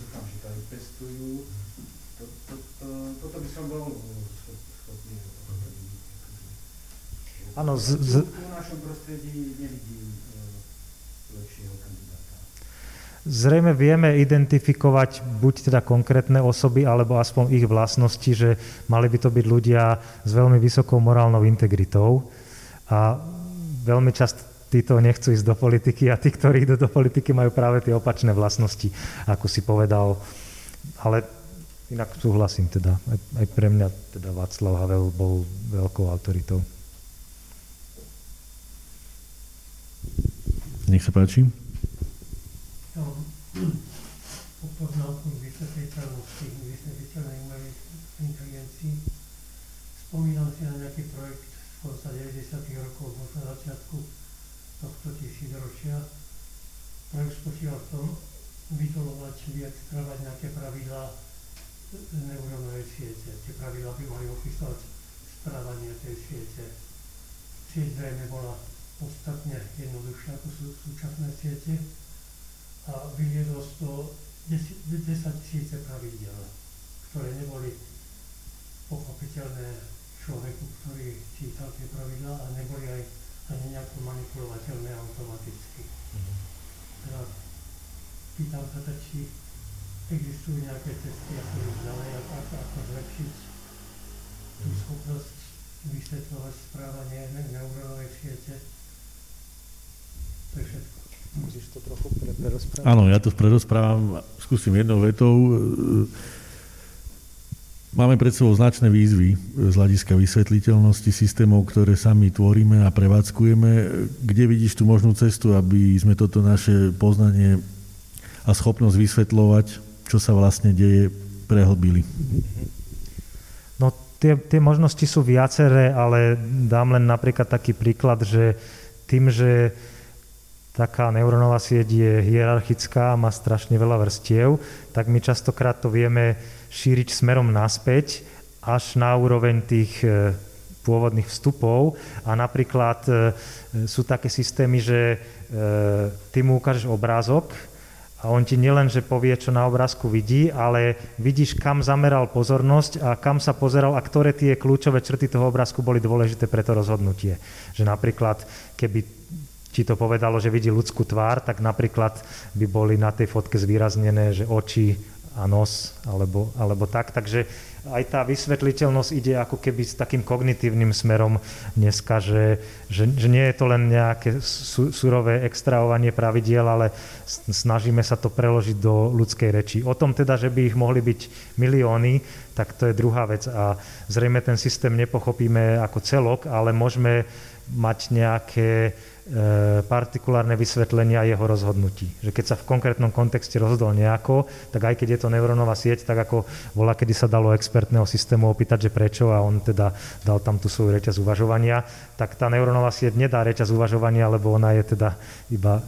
dúfam, že to aj pestujú, to, to, to, toto by som bol schopný Áno, z, z... V našom prostredí nevidím e, lepšieho kandidáta. Zrejme vieme identifikovať buď teda konkrétne osoby, alebo aspoň ich vlastnosti, že mali by to byť ľudia s veľmi vysokou morálnou integritou. A veľmi často títo nechcú ísť do politiky a tí, ktorí idú do politiky, majú práve tie opačné vlastnosti, ako si povedal. Ale inak súhlasím teda. Aj, aj pre mňa teda Václav Havel bol veľkou autoritou. Nech sa páči. Po poznámku vysvetliteľnosti, vysvetliteľnej umelej inteligencii. Spomínam si na nejaký projekt z konca 90. rokov, možno začiatku tohto tisícročia. Projekt spočíval v tom, vydolovať, vyextravať nejaké pravidlá neurónovej siete. Tie pravidlá by mali opísať správanie tej siete. Sieť zrejme bola podstatne jednoduchšie ako sú súčasné siete a vyviedlo z toho 10 tisíce pravidel, ktoré neboli pochopiteľné človeku, ktorý čítal tie pravidlá a neboli aj ani nejako manipulovateľné automaticky. Mm-hmm. Teda pýtam sa teda, či existujú nejaké cesty, ako ísť ďalej, ako, ako zlepšiť tú schopnosť vysvetľovať správanie neurónovej siete to je všetko. Musíš to trochu prerozprávať. Áno, ja to prerozprávam, skúsim jednou vetou. Máme pred sebou značné výzvy z hľadiska vysvetliteľnosti systémov, ktoré sami tvoríme a prevádzkujeme. Kde vidíš tú možnú cestu, aby sme toto naše poznanie a schopnosť vysvetľovať, čo sa vlastne deje, prehlbili? No tie, tie možnosti sú viaceré, ale dám len napríklad taký príklad, že tým, že taká neurónová sieť je hierarchická, má strašne veľa vrstiev, tak my častokrát to vieme šíriť smerom naspäť až na úroveň tých e, pôvodných vstupov a napríklad e, sú také systémy, že e, ty mu ukážeš obrázok a on ti nielen, že povie, čo na obrázku vidí, ale vidíš, kam zameral pozornosť a kam sa pozeral a ktoré tie kľúčové črty toho obrázku boli dôležité pre to rozhodnutie. Že napríklad, keby ti to povedalo, že vidí ľudskú tvár, tak napríklad by boli na tej fotke zvýraznené, že oči a nos, alebo, alebo tak. Takže aj tá vysvetliteľnosť ide ako keby s takým kognitívnym smerom dneska, že, že, že nie je to len nejaké su, surové extraovanie pravidiel, ale snažíme sa to preložiť do ľudskej reči. O tom teda, že by ich mohli byť milióny, tak to je druhá vec a zrejme ten systém nepochopíme ako celok, ale môžeme mať nejaké partikulárne vysvetlenia jeho rozhodnutí. Že keď sa v konkrétnom kontexte rozhodol nejako, tak aj keď je to neurónová sieť, tak ako bola, kedy sa dalo expertného systému opýtať, že prečo a on teda dal tam tú svoju reťaz uvažovania, tak tá neurónová sieť nedá reťaz uvažovania, lebo ona je teda iba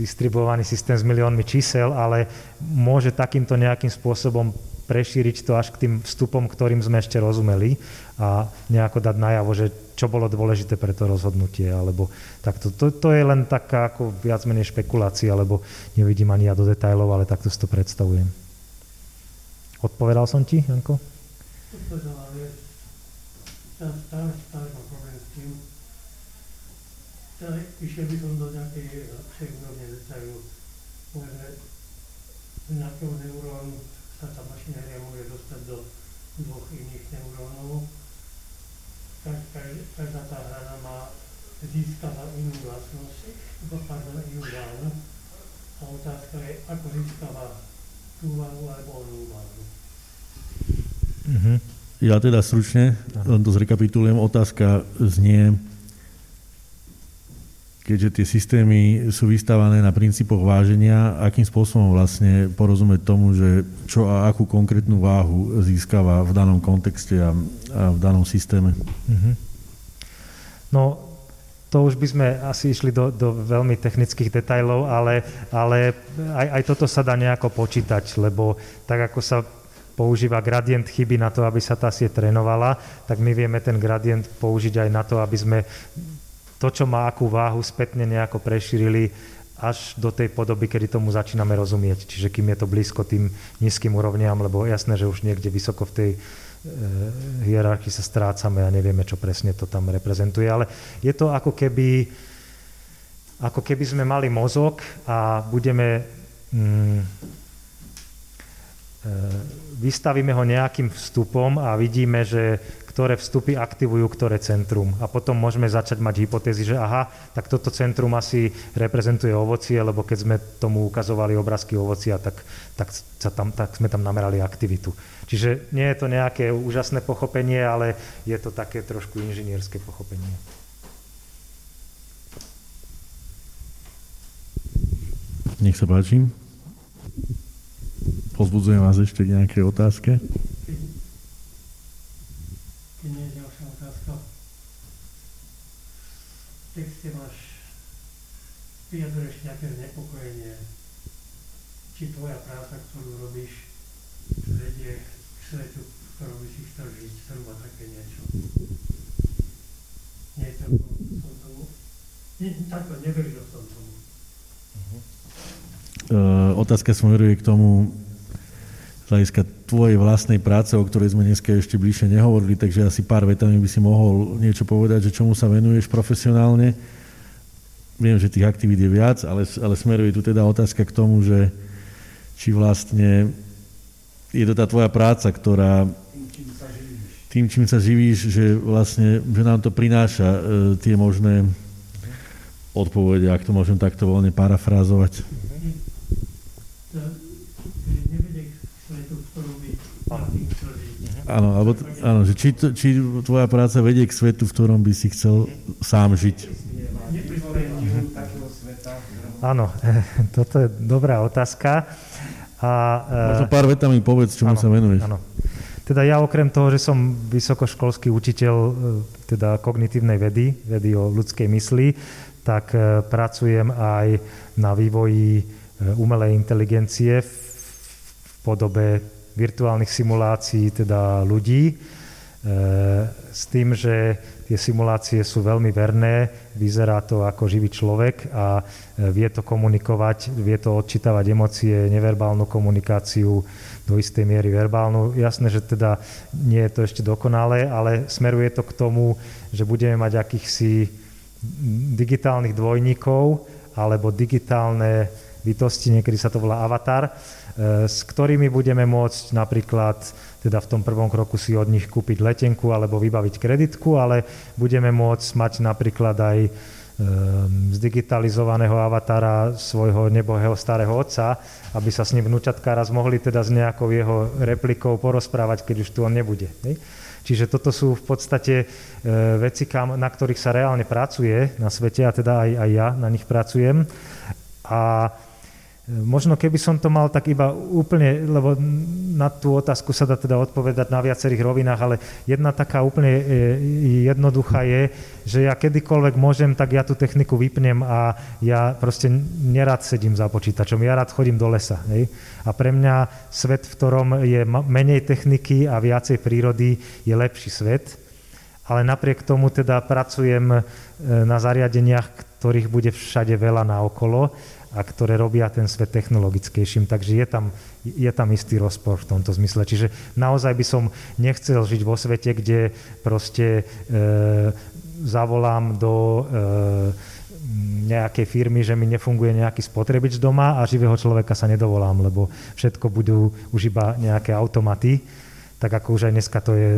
distribuovaný systém s miliónmi čísel, ale môže takýmto nejakým spôsobom prešíriť to až k tým vstupom, ktorým sme ešte rozumeli a nejako dať najavo, že čo bolo dôležité pre to rozhodnutie, alebo takto. To, to je len taká ako viac menej špekulácia, lebo nevidím ani ja do detajlov, ale takto si to predstavujem. Odpovedal som ti, Janko? Odpovedal, ale stále, stále mám problém s tým. Išiel by som do nejakej lepšej úrovne detailu. Z nejakého neurónu sa tá mašinéria môže dostať do dvoch iných neurónov. Každá tá hrana má získava inú vlastnosť, pardon, inú váhu. A otázka je, ako získava tú váhu alebo onú váhu. Mm-hmm. Ja teda stručne, len to zrekapitulujem, otázka znie, keďže tie systémy sú vystávané na princípoch váženia, akým spôsobom vlastne porozumieť tomu, že čo a akú konkrétnu váhu získava v danom kontexte a, a v danom systéme. Mm-hmm. No, to už by sme asi išli do, do veľmi technických detajlov, ale, ale aj, aj toto sa dá nejako počítať, lebo tak ako sa používa gradient chyby na to, aby sa tá sieť trénovala, tak my vieme ten gradient použiť aj na to, aby sme to, čo má akú váhu, spätne nejako prešírili až do tej podoby, kedy tomu začíname rozumieť. Čiže kým je to blízko tým nízkym úrovniam, lebo jasné, že už niekde vysoko v tej e, hierarchii sa strácame a nevieme, čo presne to tam reprezentuje. Ale je to ako keby, ako keby sme mali mozog a budeme... Mm, e, vystavíme ho nejakým vstupom a vidíme, že ktoré vstupy aktivujú ktoré centrum. A potom môžeme začať mať hypotézy, že aha, tak toto centrum asi reprezentuje ovocie, lebo keď sme tomu ukazovali obrázky ovocia, tak, tak, sa tam, tak sme tam namerali aktivitu. Čiže nie je to nejaké úžasné pochopenie, ale je to také trošku inžinierské pochopenie. Nech sa páči. Pozbudzujem vás ešte nejaké otázke. Keď nie je ďalšia otázka. V texte máš, vyjadruješ nejaké znepokojenie, či tvoja práca, ktorú robíš, vedie k svetu, v ktorom by si chcel žiť, zhruba také niečo. Nie to som tomu. Nie, takto, neveril som tomu. Uh, otázka smeruje k tomu, hľadiska tvojej vlastnej práce, o ktorej sme dneska ešte bližšie nehovorili, takže asi pár vetami by si mohol niečo povedať, že čomu sa venuješ profesionálne. Viem, že tých aktivít je viac, ale, ale smeruje tu teda otázka k tomu, že či vlastne je to tá tvoja práca, ktorá tým, čím sa živíš, že vlastne, že nám to prináša e, tie možné odpovede, ak to môžem takto voľne parafrázovať. Áno, alebo, áno že či, či tvoja práca vedie k svetu, v ktorom by si chcel sám žiť. Áno, *laughs* toto je dobrá otázka. A, Možno pár vetami povedz, čomu áno, sa venuješ. Áno. Teda ja okrem toho, že som vysokoškolský učiteľ e, teda kognitívnej vedy, vedy o ľudskej mysli, tak e, pracujem aj na vývoji e, umelej inteligencie v podobe virtuálnych simulácií teda ľudí, e, s tým, že tie simulácie sú veľmi verné, vyzerá to ako živý človek a e, vie to komunikovať, vie to odčítavať emócie, neverbálnu komunikáciu, do istej miery verbálnu. Jasné, že teda nie je to ešte dokonalé, ale smeruje to k tomu, že budeme mať akýchsi digitálnych dvojníkov alebo digitálne bytosti, niekedy sa to volá avatar, E, s ktorými budeme môcť napríklad teda v tom prvom kroku si od nich kúpiť letenku alebo vybaviť kreditku, ale budeme môcť mať napríklad aj e, zdigitalizovaného avatara svojho nebohého starého otca, aby sa s ním vnúčatka raz mohli teda s nejakou jeho replikou porozprávať, keď už tu on nebude. Čiže toto sú v podstate e, veci, na ktorých sa reálne pracuje na svete a teda aj, aj ja na nich pracujem. A Možno keby som to mal tak iba úplne, lebo na tú otázku sa dá teda odpovedať na viacerých rovinách, ale jedna taká úplne e, jednoduchá je, že ja kedykoľvek môžem, tak ja tú techniku vypnem a ja proste nerad sedím za počítačom, ja rád chodím do lesa. Hej? A pre mňa svet, v ktorom je menej techniky a viacej prírody, je lepší svet. Ale napriek tomu teda pracujem e, na zariadeniach, ktorých bude všade veľa naokolo a ktoré robia ten svet technologickejším. Takže je tam, je tam istý rozpor v tomto zmysle. Čiže naozaj by som nechcel žiť vo svete, kde proste e, zavolám do e, nejakej firmy, že mi nefunguje nejaký spotrebič doma a živého človeka sa nedovolám, lebo všetko budú už iba nejaké automaty tak ako už aj dneska to je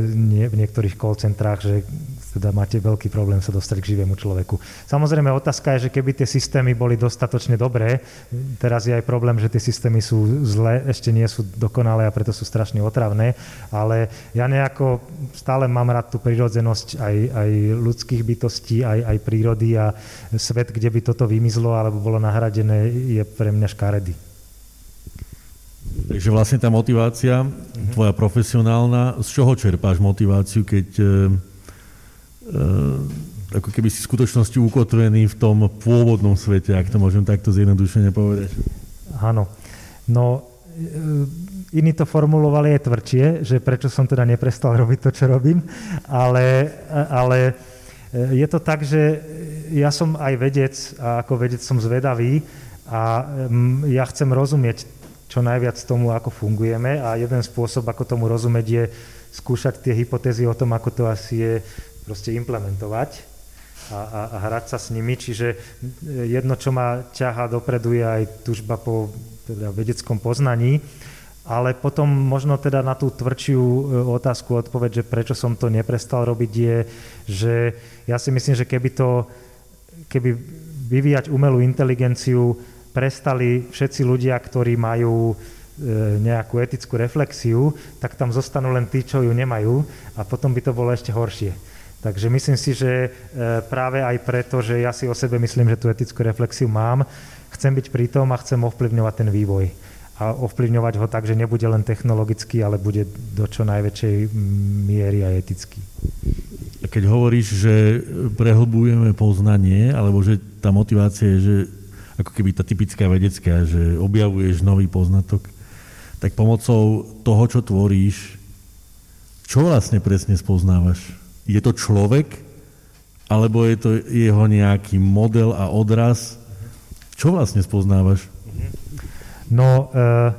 v niektorých call centrách, že teda máte veľký problém sa dostať k živému človeku. Samozrejme, otázka je, že keby tie systémy boli dostatočne dobré, teraz je aj problém, že tie systémy sú zlé, ešte nie sú dokonalé a preto sú strašne otravné, ale ja nejako stále mám rád tú prírodzenosť aj, aj ľudských bytostí, aj, aj prírody a svet, kde by toto vymizlo alebo bolo nahradené, je pre mňa škaredý. Takže vlastne tá motivácia, mm-hmm. tvoja profesionálna, z čoho čerpáš motiváciu, keď e, e, ako keby si v skutočnosti ukotvený v tom pôvodnom svete, ak to môžem takto zjednodušene povedať? Áno. No, e, iní to formulovali aj tvrdšie, že prečo som teda neprestal robiť to, čo robím, ale, ale e, je to tak, že ja som aj vedec a ako vedec som zvedavý a ja chcem rozumieť čo najviac tomu, ako fungujeme a jeden spôsob, ako tomu rozumieť, je skúšať tie hypotézy o tom, ako to asi je proste implementovať a, a, a hrať sa s nimi. Čiže jedno, čo ma ťahá dopredu, je aj tužba po teda vedeckom poznaní, ale potom možno teda na tú tvrdšiu e, otázku odpoveď, že prečo som to neprestal robiť, je, že ja si myslím, že keby to, keby vyvíjať umelú inteligenciu prestali všetci ľudia, ktorí majú e, nejakú etickú reflexiu, tak tam zostanú len tí, čo ju nemajú a potom by to bolo ešte horšie. Takže myslím si, že e, práve aj preto, že ja si o sebe myslím, že tú etickú reflexiu mám, chcem byť pri tom a chcem ovplyvňovať ten vývoj. A ovplyvňovať ho tak, že nebude len technologický, ale bude do čo najväčšej miery aj etický. Keď hovoríš, že prehlbujeme poznanie, alebo že tá motivácia je, že ako keby tá typická vedecká, že objavuješ nový poznatok, tak pomocou toho, čo tvoríš, čo vlastne presne spoznávaš? Je to človek, alebo je to jeho nejaký model a odraz? Čo vlastne spoznávaš? No, e,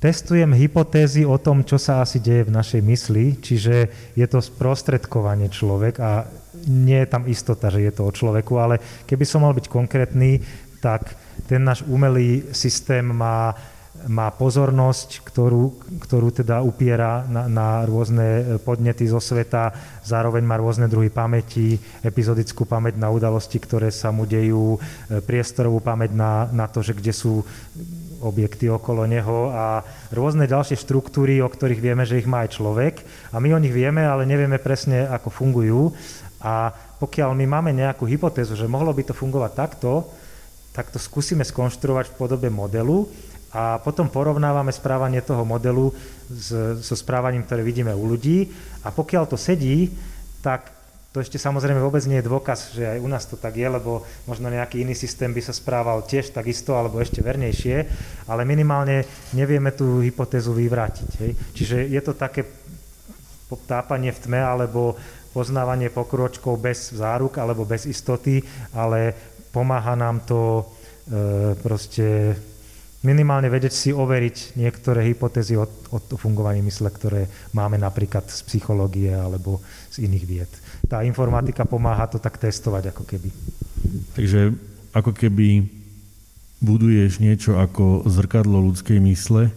testujem hypotézy o tom, čo sa asi deje v našej mysli, čiže je to sprostredkovanie človek a nie je tam istota, že je to o človeku, ale keby som mal byť konkrétny, tak ten náš umelý systém má, má pozornosť, ktorú, ktorú teda upiera na, na rôzne podnety zo sveta, zároveň má rôzne druhy pamäti, epizodickú pamäť na udalosti, ktoré sa mu dejú, e, priestorovú pamäť na, na to, že kde sú objekty okolo neho a rôzne ďalšie štruktúry, o ktorých vieme, že ich má aj človek. A my o nich vieme, ale nevieme presne, ako fungujú. A pokiaľ my máme nejakú hypotézu, že mohlo by to fungovať takto, tak to skúsime skonštruovať v podobe modelu a potom porovnávame správanie toho modelu s, so správaním, ktoré vidíme u ľudí a pokiaľ to sedí, tak to ešte samozrejme vôbec nie je dôkaz, že aj u nás to tak je, lebo možno nejaký iný systém by sa správal tiež takisto alebo ešte vernejšie, ale minimálne nevieme tú hypotézu vyvrátiť. Hej. Čiže je to také tápanie v tme alebo poznávanie pokrôčkov bez záruk alebo bez istoty, ale pomáha nám to e, proste minimálne vedieť si overiť niektoré hypotézy o, o fungovaní mysle, ktoré máme napríklad z psychológie alebo z iných vied. Tá informatika pomáha to tak testovať ako keby. Takže ako keby buduješ niečo ako zrkadlo ľudskej mysle,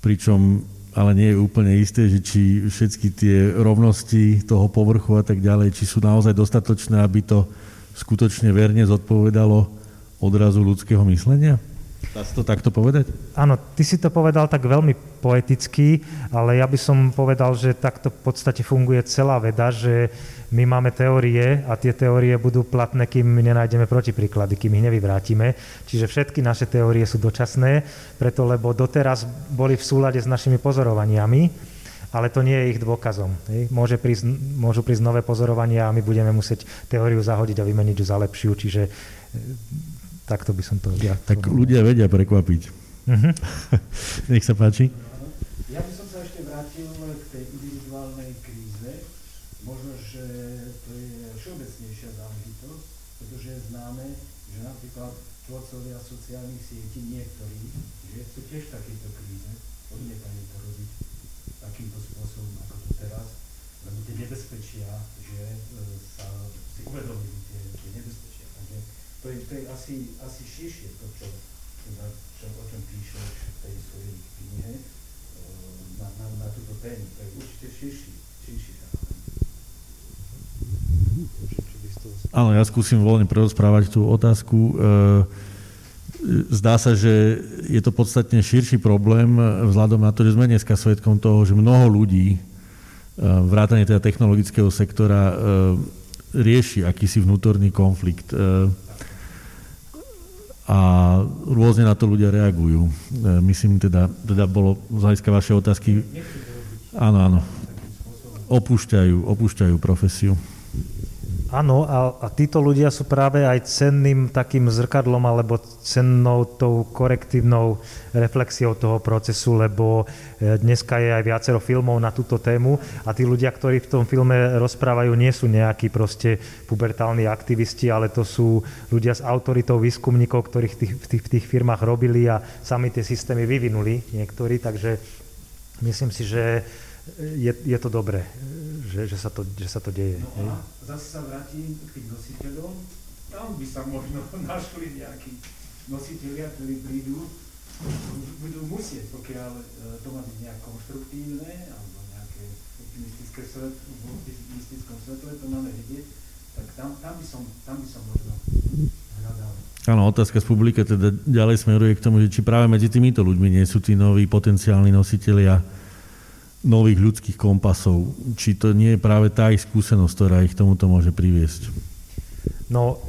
pričom ale nie je úplne isté, že či všetky tie rovnosti toho povrchu a tak ďalej, či sú naozaj dostatočné, aby to skutočne verne zodpovedalo odrazu ľudského myslenia? Dá sa to takto povedať? Áno, ty si to povedal tak veľmi poeticky, ale ja by som povedal, že takto v podstate funguje celá veda, že my máme teórie a tie teórie budú platné, kým nenájdeme protipríklady, kým ich nevyvrátime. Čiže všetky naše teórie sú dočasné, preto lebo doteraz boli v súlade s našimi pozorovaniami, ale to nie je ich dôkazom. Môže prísť, môžu prísť nové pozorovania a my budeme musieť teóriu zahodiť a vymeniť ju za lepšiu, čiže Takto by som to... Ja tak ľudia vedia prekvapiť. Uh-huh. *laughs* Nech sa páči. Ja by som sa ešte vrátil k tej individuálnej kríze. Možno, že to je všeobecnejšia záležitosť, pretože je známe, že napríklad tvorcovia sociálnych sietí niektorí, že sú tiež v takejto kríze, odmietajú to robiť takýmto spôsobom, ako to teraz, lebo tie nebezpečia, že e, sa si uvedomili tie, tie nebezpečia. Takže to je, to je asi, asi širšie to, čo, teda, čo, o čom píšeš v tej svojej knihe eh, na, na, na túto tému. To je určite širší, širší Áno, ja skúsim voľne prerozprávať tú otázku. Eh, zdá sa, že je to podstatne širší problém vzhľadom na to, že sme dneska svetkom toho, že mnoho ľudí, eh, vrátane teda technologického sektora, rieši akýsi vnútorný konflikt a rôzne na to ľudia reagujú. E, myslím teda, teda bolo z hľadiska vašej otázky, áno, áno, opúšťajú, opúšťajú profesiu. Áno, a, a títo ľudia sú práve aj cenným takým zrkadlom alebo cennou tou korektívnou reflexiou toho procesu, lebo e, dneska je aj viacero filmov na túto tému a tí ľudia, ktorí v tom filme rozprávajú, nie sú nejakí proste pubertálni aktivisti, ale to sú ľudia s autoritou výskumníkov, ktorých tých, v, tých, v tých firmách robili a sami tie systémy vyvinuli niektorí, takže myslím si, že je, je to dobré, že, že, sa to, že sa to deje. No a zase sa vrátim k tým nositeľom. Tam by sa možno *laughs* našli nejakí nositeľia, ktorí prídu, budú musieť, pokiaľ e, to má byť nejak konštruktívne, alebo nejaké optimistické svet, v optimistickom svetle to máme vidieť, tak tam, tam, by, som, tam by som možno hľadal. Áno, otázka z publika teda ďalej smeruje k tomu, že či práve medzi týmito ľuďmi nie sú tí noví potenciálni nositeľia nových ľudských kompasov. Či to nie je práve tá ich skúsenosť, ktorá ich tomuto môže priviesť? No,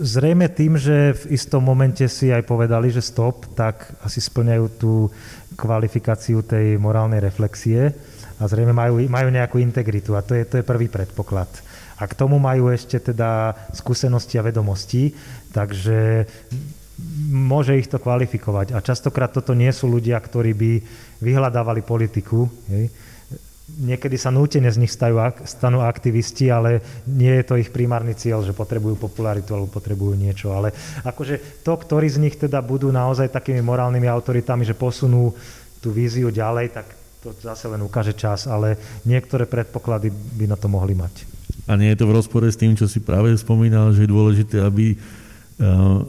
zrejme tým, že v istom momente si aj povedali, že stop, tak asi splňajú tú kvalifikáciu tej morálnej reflexie a zrejme majú, majú nejakú integritu a to je, to je prvý predpoklad. A k tomu majú ešte teda skúsenosti a vedomosti, takže môže ich to kvalifikovať. A častokrát toto nie sú ľudia, ktorí by vyhľadávali politiku. Hej. Niekedy sa nútene z nich stajú, stanú aktivisti, ale nie je to ich primárny cieľ, že potrebujú popularitu alebo potrebujú niečo. Ale akože to, ktorí z nich teda budú naozaj takými morálnymi autoritami, že posunú tú víziu ďalej, tak to zase len ukáže čas, ale niektoré predpoklady by na to mohli mať. A nie je to v rozpore s tým, čo si práve spomínal, že je dôležité, aby uh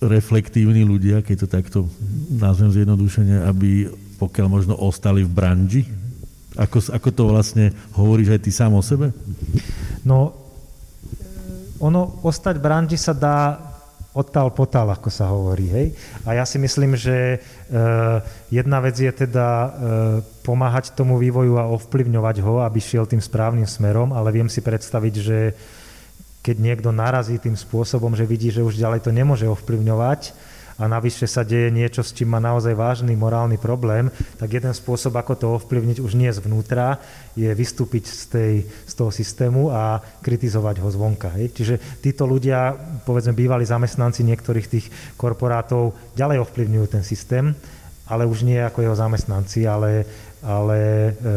reflektívni ľudia, keď to takto nazvem zjednodušene, aby pokiaľ možno ostali v branži? Ako, ako to vlastne hovoríš aj ty sám o sebe? No, ono, ostať v branži sa dá odtal potal, ako sa hovorí. Hej? A ja si myslím, že e, jedna vec je teda e, pomáhať tomu vývoju a ovplyvňovať ho, aby šiel tým správnym smerom, ale viem si predstaviť, že keď niekto narazí tým spôsobom, že vidí, že už ďalej to nemôže ovplyvňovať a navyše sa deje niečo, s čím má naozaj vážny morálny problém, tak jeden spôsob, ako to ovplyvniť už nie zvnútra, je vystúpiť z, tej, z toho systému a kritizovať ho zvonka. Hej. Čiže títo ľudia, povedzme bývalí zamestnanci niektorých tých korporátov, ďalej ovplyvňujú ten systém, ale už nie ako jeho zamestnanci, ale, ale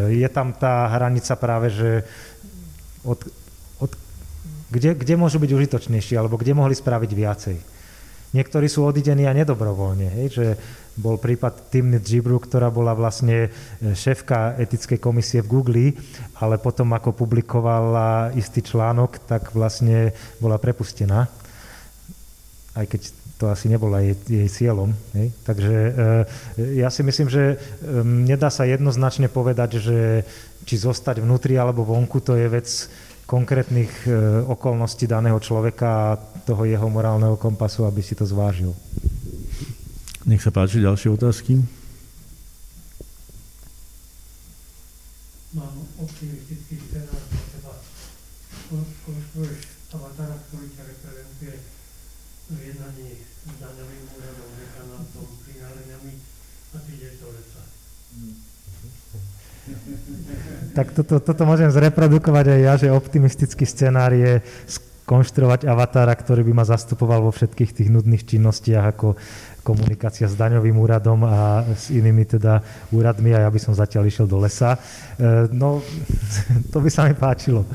e, je tam tá hranica práve, že od, kde, kde môžu byť užitočnejší, alebo kde mohli spraviť viacej. Niektorí sú odidení a nedobrovoľne, hej, že bol prípad Timnit Gibru, ktorá bola vlastne e, šéfka etickej komisie v Google, ale potom ako publikovala istý článok, tak vlastne bola prepustená, aj keď to asi nebolo jej, jej cieľom. Hej. Takže e, ja si myslím, že e, nedá sa jednoznačne povedať, že či zostať vnútri alebo vonku, to je vec konkrétnych e, okolností daného človeka a toho jeho morálneho kompasu, aby si to zvážil. Nech sa páči, ďalšie otázky. Mám optimistický scenár pre teba. Konštruuješ avatara, ktorý ťa reprezentuje v jednaní s daňovým úradom, dekanantom, prináreniami a ty ideš do lesa. Tak toto, toto môžem zreprodukovať aj ja, že optimistický scenár je skonštruovať avatára, ktorý by ma zastupoval vo všetkých tých nudných činnostiach ako komunikácia s daňovým úradom a s inými teda úradmi a ja by som zatiaľ išiel do lesa. E, no, *laughs* to by sa mi páčilo.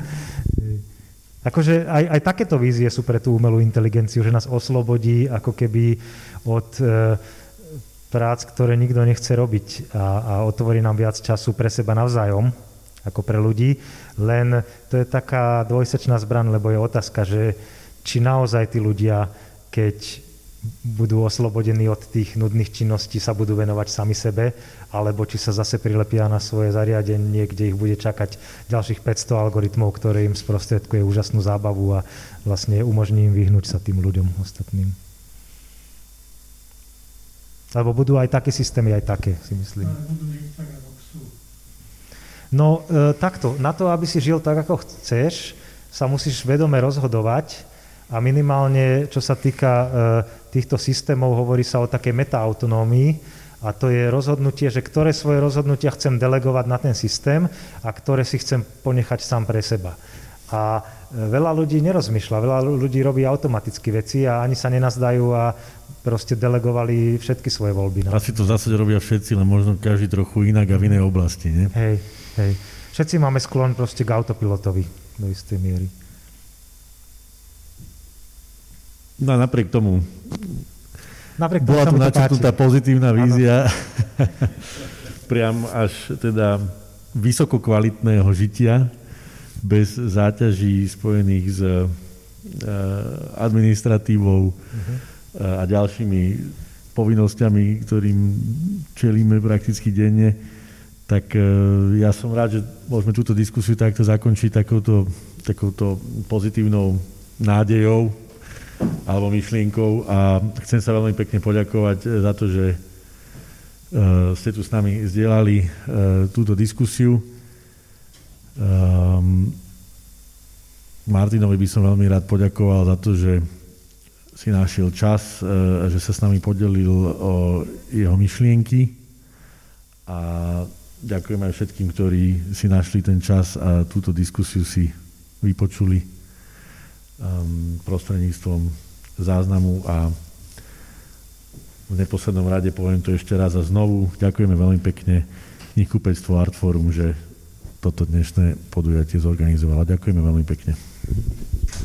Akože aj, aj takéto vízie sú pre tú umelú inteligenciu, že nás oslobodí ako keby od e, prác, ktoré nikto nechce robiť a, a otvorí nám viac času pre seba navzájom, ako pre ľudí. Len to je taká dvojsečná zbran, lebo je otázka, že či naozaj tí ľudia, keď budú oslobodení od tých nudných činností, sa budú venovať sami sebe, alebo či sa zase prilepia na svoje zariadenie, kde ich bude čakať ďalších 500 algoritmov, ktoré im sprostredkuje úžasnú zábavu a vlastne umožní im vyhnúť sa tým ľuďom ostatným. Lebo budú aj také systémy, aj také, si myslím. No e, takto, na to, aby si žil tak, ako chceš, sa musíš vedome rozhodovať a minimálne, čo sa týka e, týchto systémov, hovorí sa o takej metaautonómii a to je rozhodnutie, že ktoré svoje rozhodnutia chcem delegovať na ten systém a ktoré si chcem ponechať sám pre seba. A e, veľa ľudí nerozmýšľa, veľa ľudí robí automaticky veci a ani sa nenazdajú a proste delegovali všetky svoje voľby. No. Asi to v zásade robia všetci, len možno každý trochu inak a v inej oblasti, nie? Hej, hej. Všetci máme sklon proste k autopilotovi do istej miery. No a napriek tomu napriek bola tu načrtnutá pozitívna vízia *laughs* priam až teda vysoko kvalitného žitia bez záťaží spojených s uh, administratívou uh-huh. a ďalšími povinnosťami, ktorým čelíme prakticky denne, tak uh, ja som rád, že môžeme túto diskusiu takto zakončiť takouto, takouto pozitívnou nádejou, alebo myšlienkou a chcem sa veľmi pekne poďakovať eh, za to, že eh, ste tu s nami zdieľali túto diskusiu. Ehm, Martinovi by som veľmi rád poďakoval za to, že si našiel čas, že sa s nami podelil o jeho myšlienky a ďakujem aj všetkým, ktorí si našli ten čas a túto diskusiu si vypočuli um, prostredníctvom záznamu a v neposlednom rade poviem to ešte raz a znovu. Ďakujeme veľmi pekne knihkupectvo Artforum, že toto dnešné podujatie zorganizovalo. Ďakujeme veľmi pekne.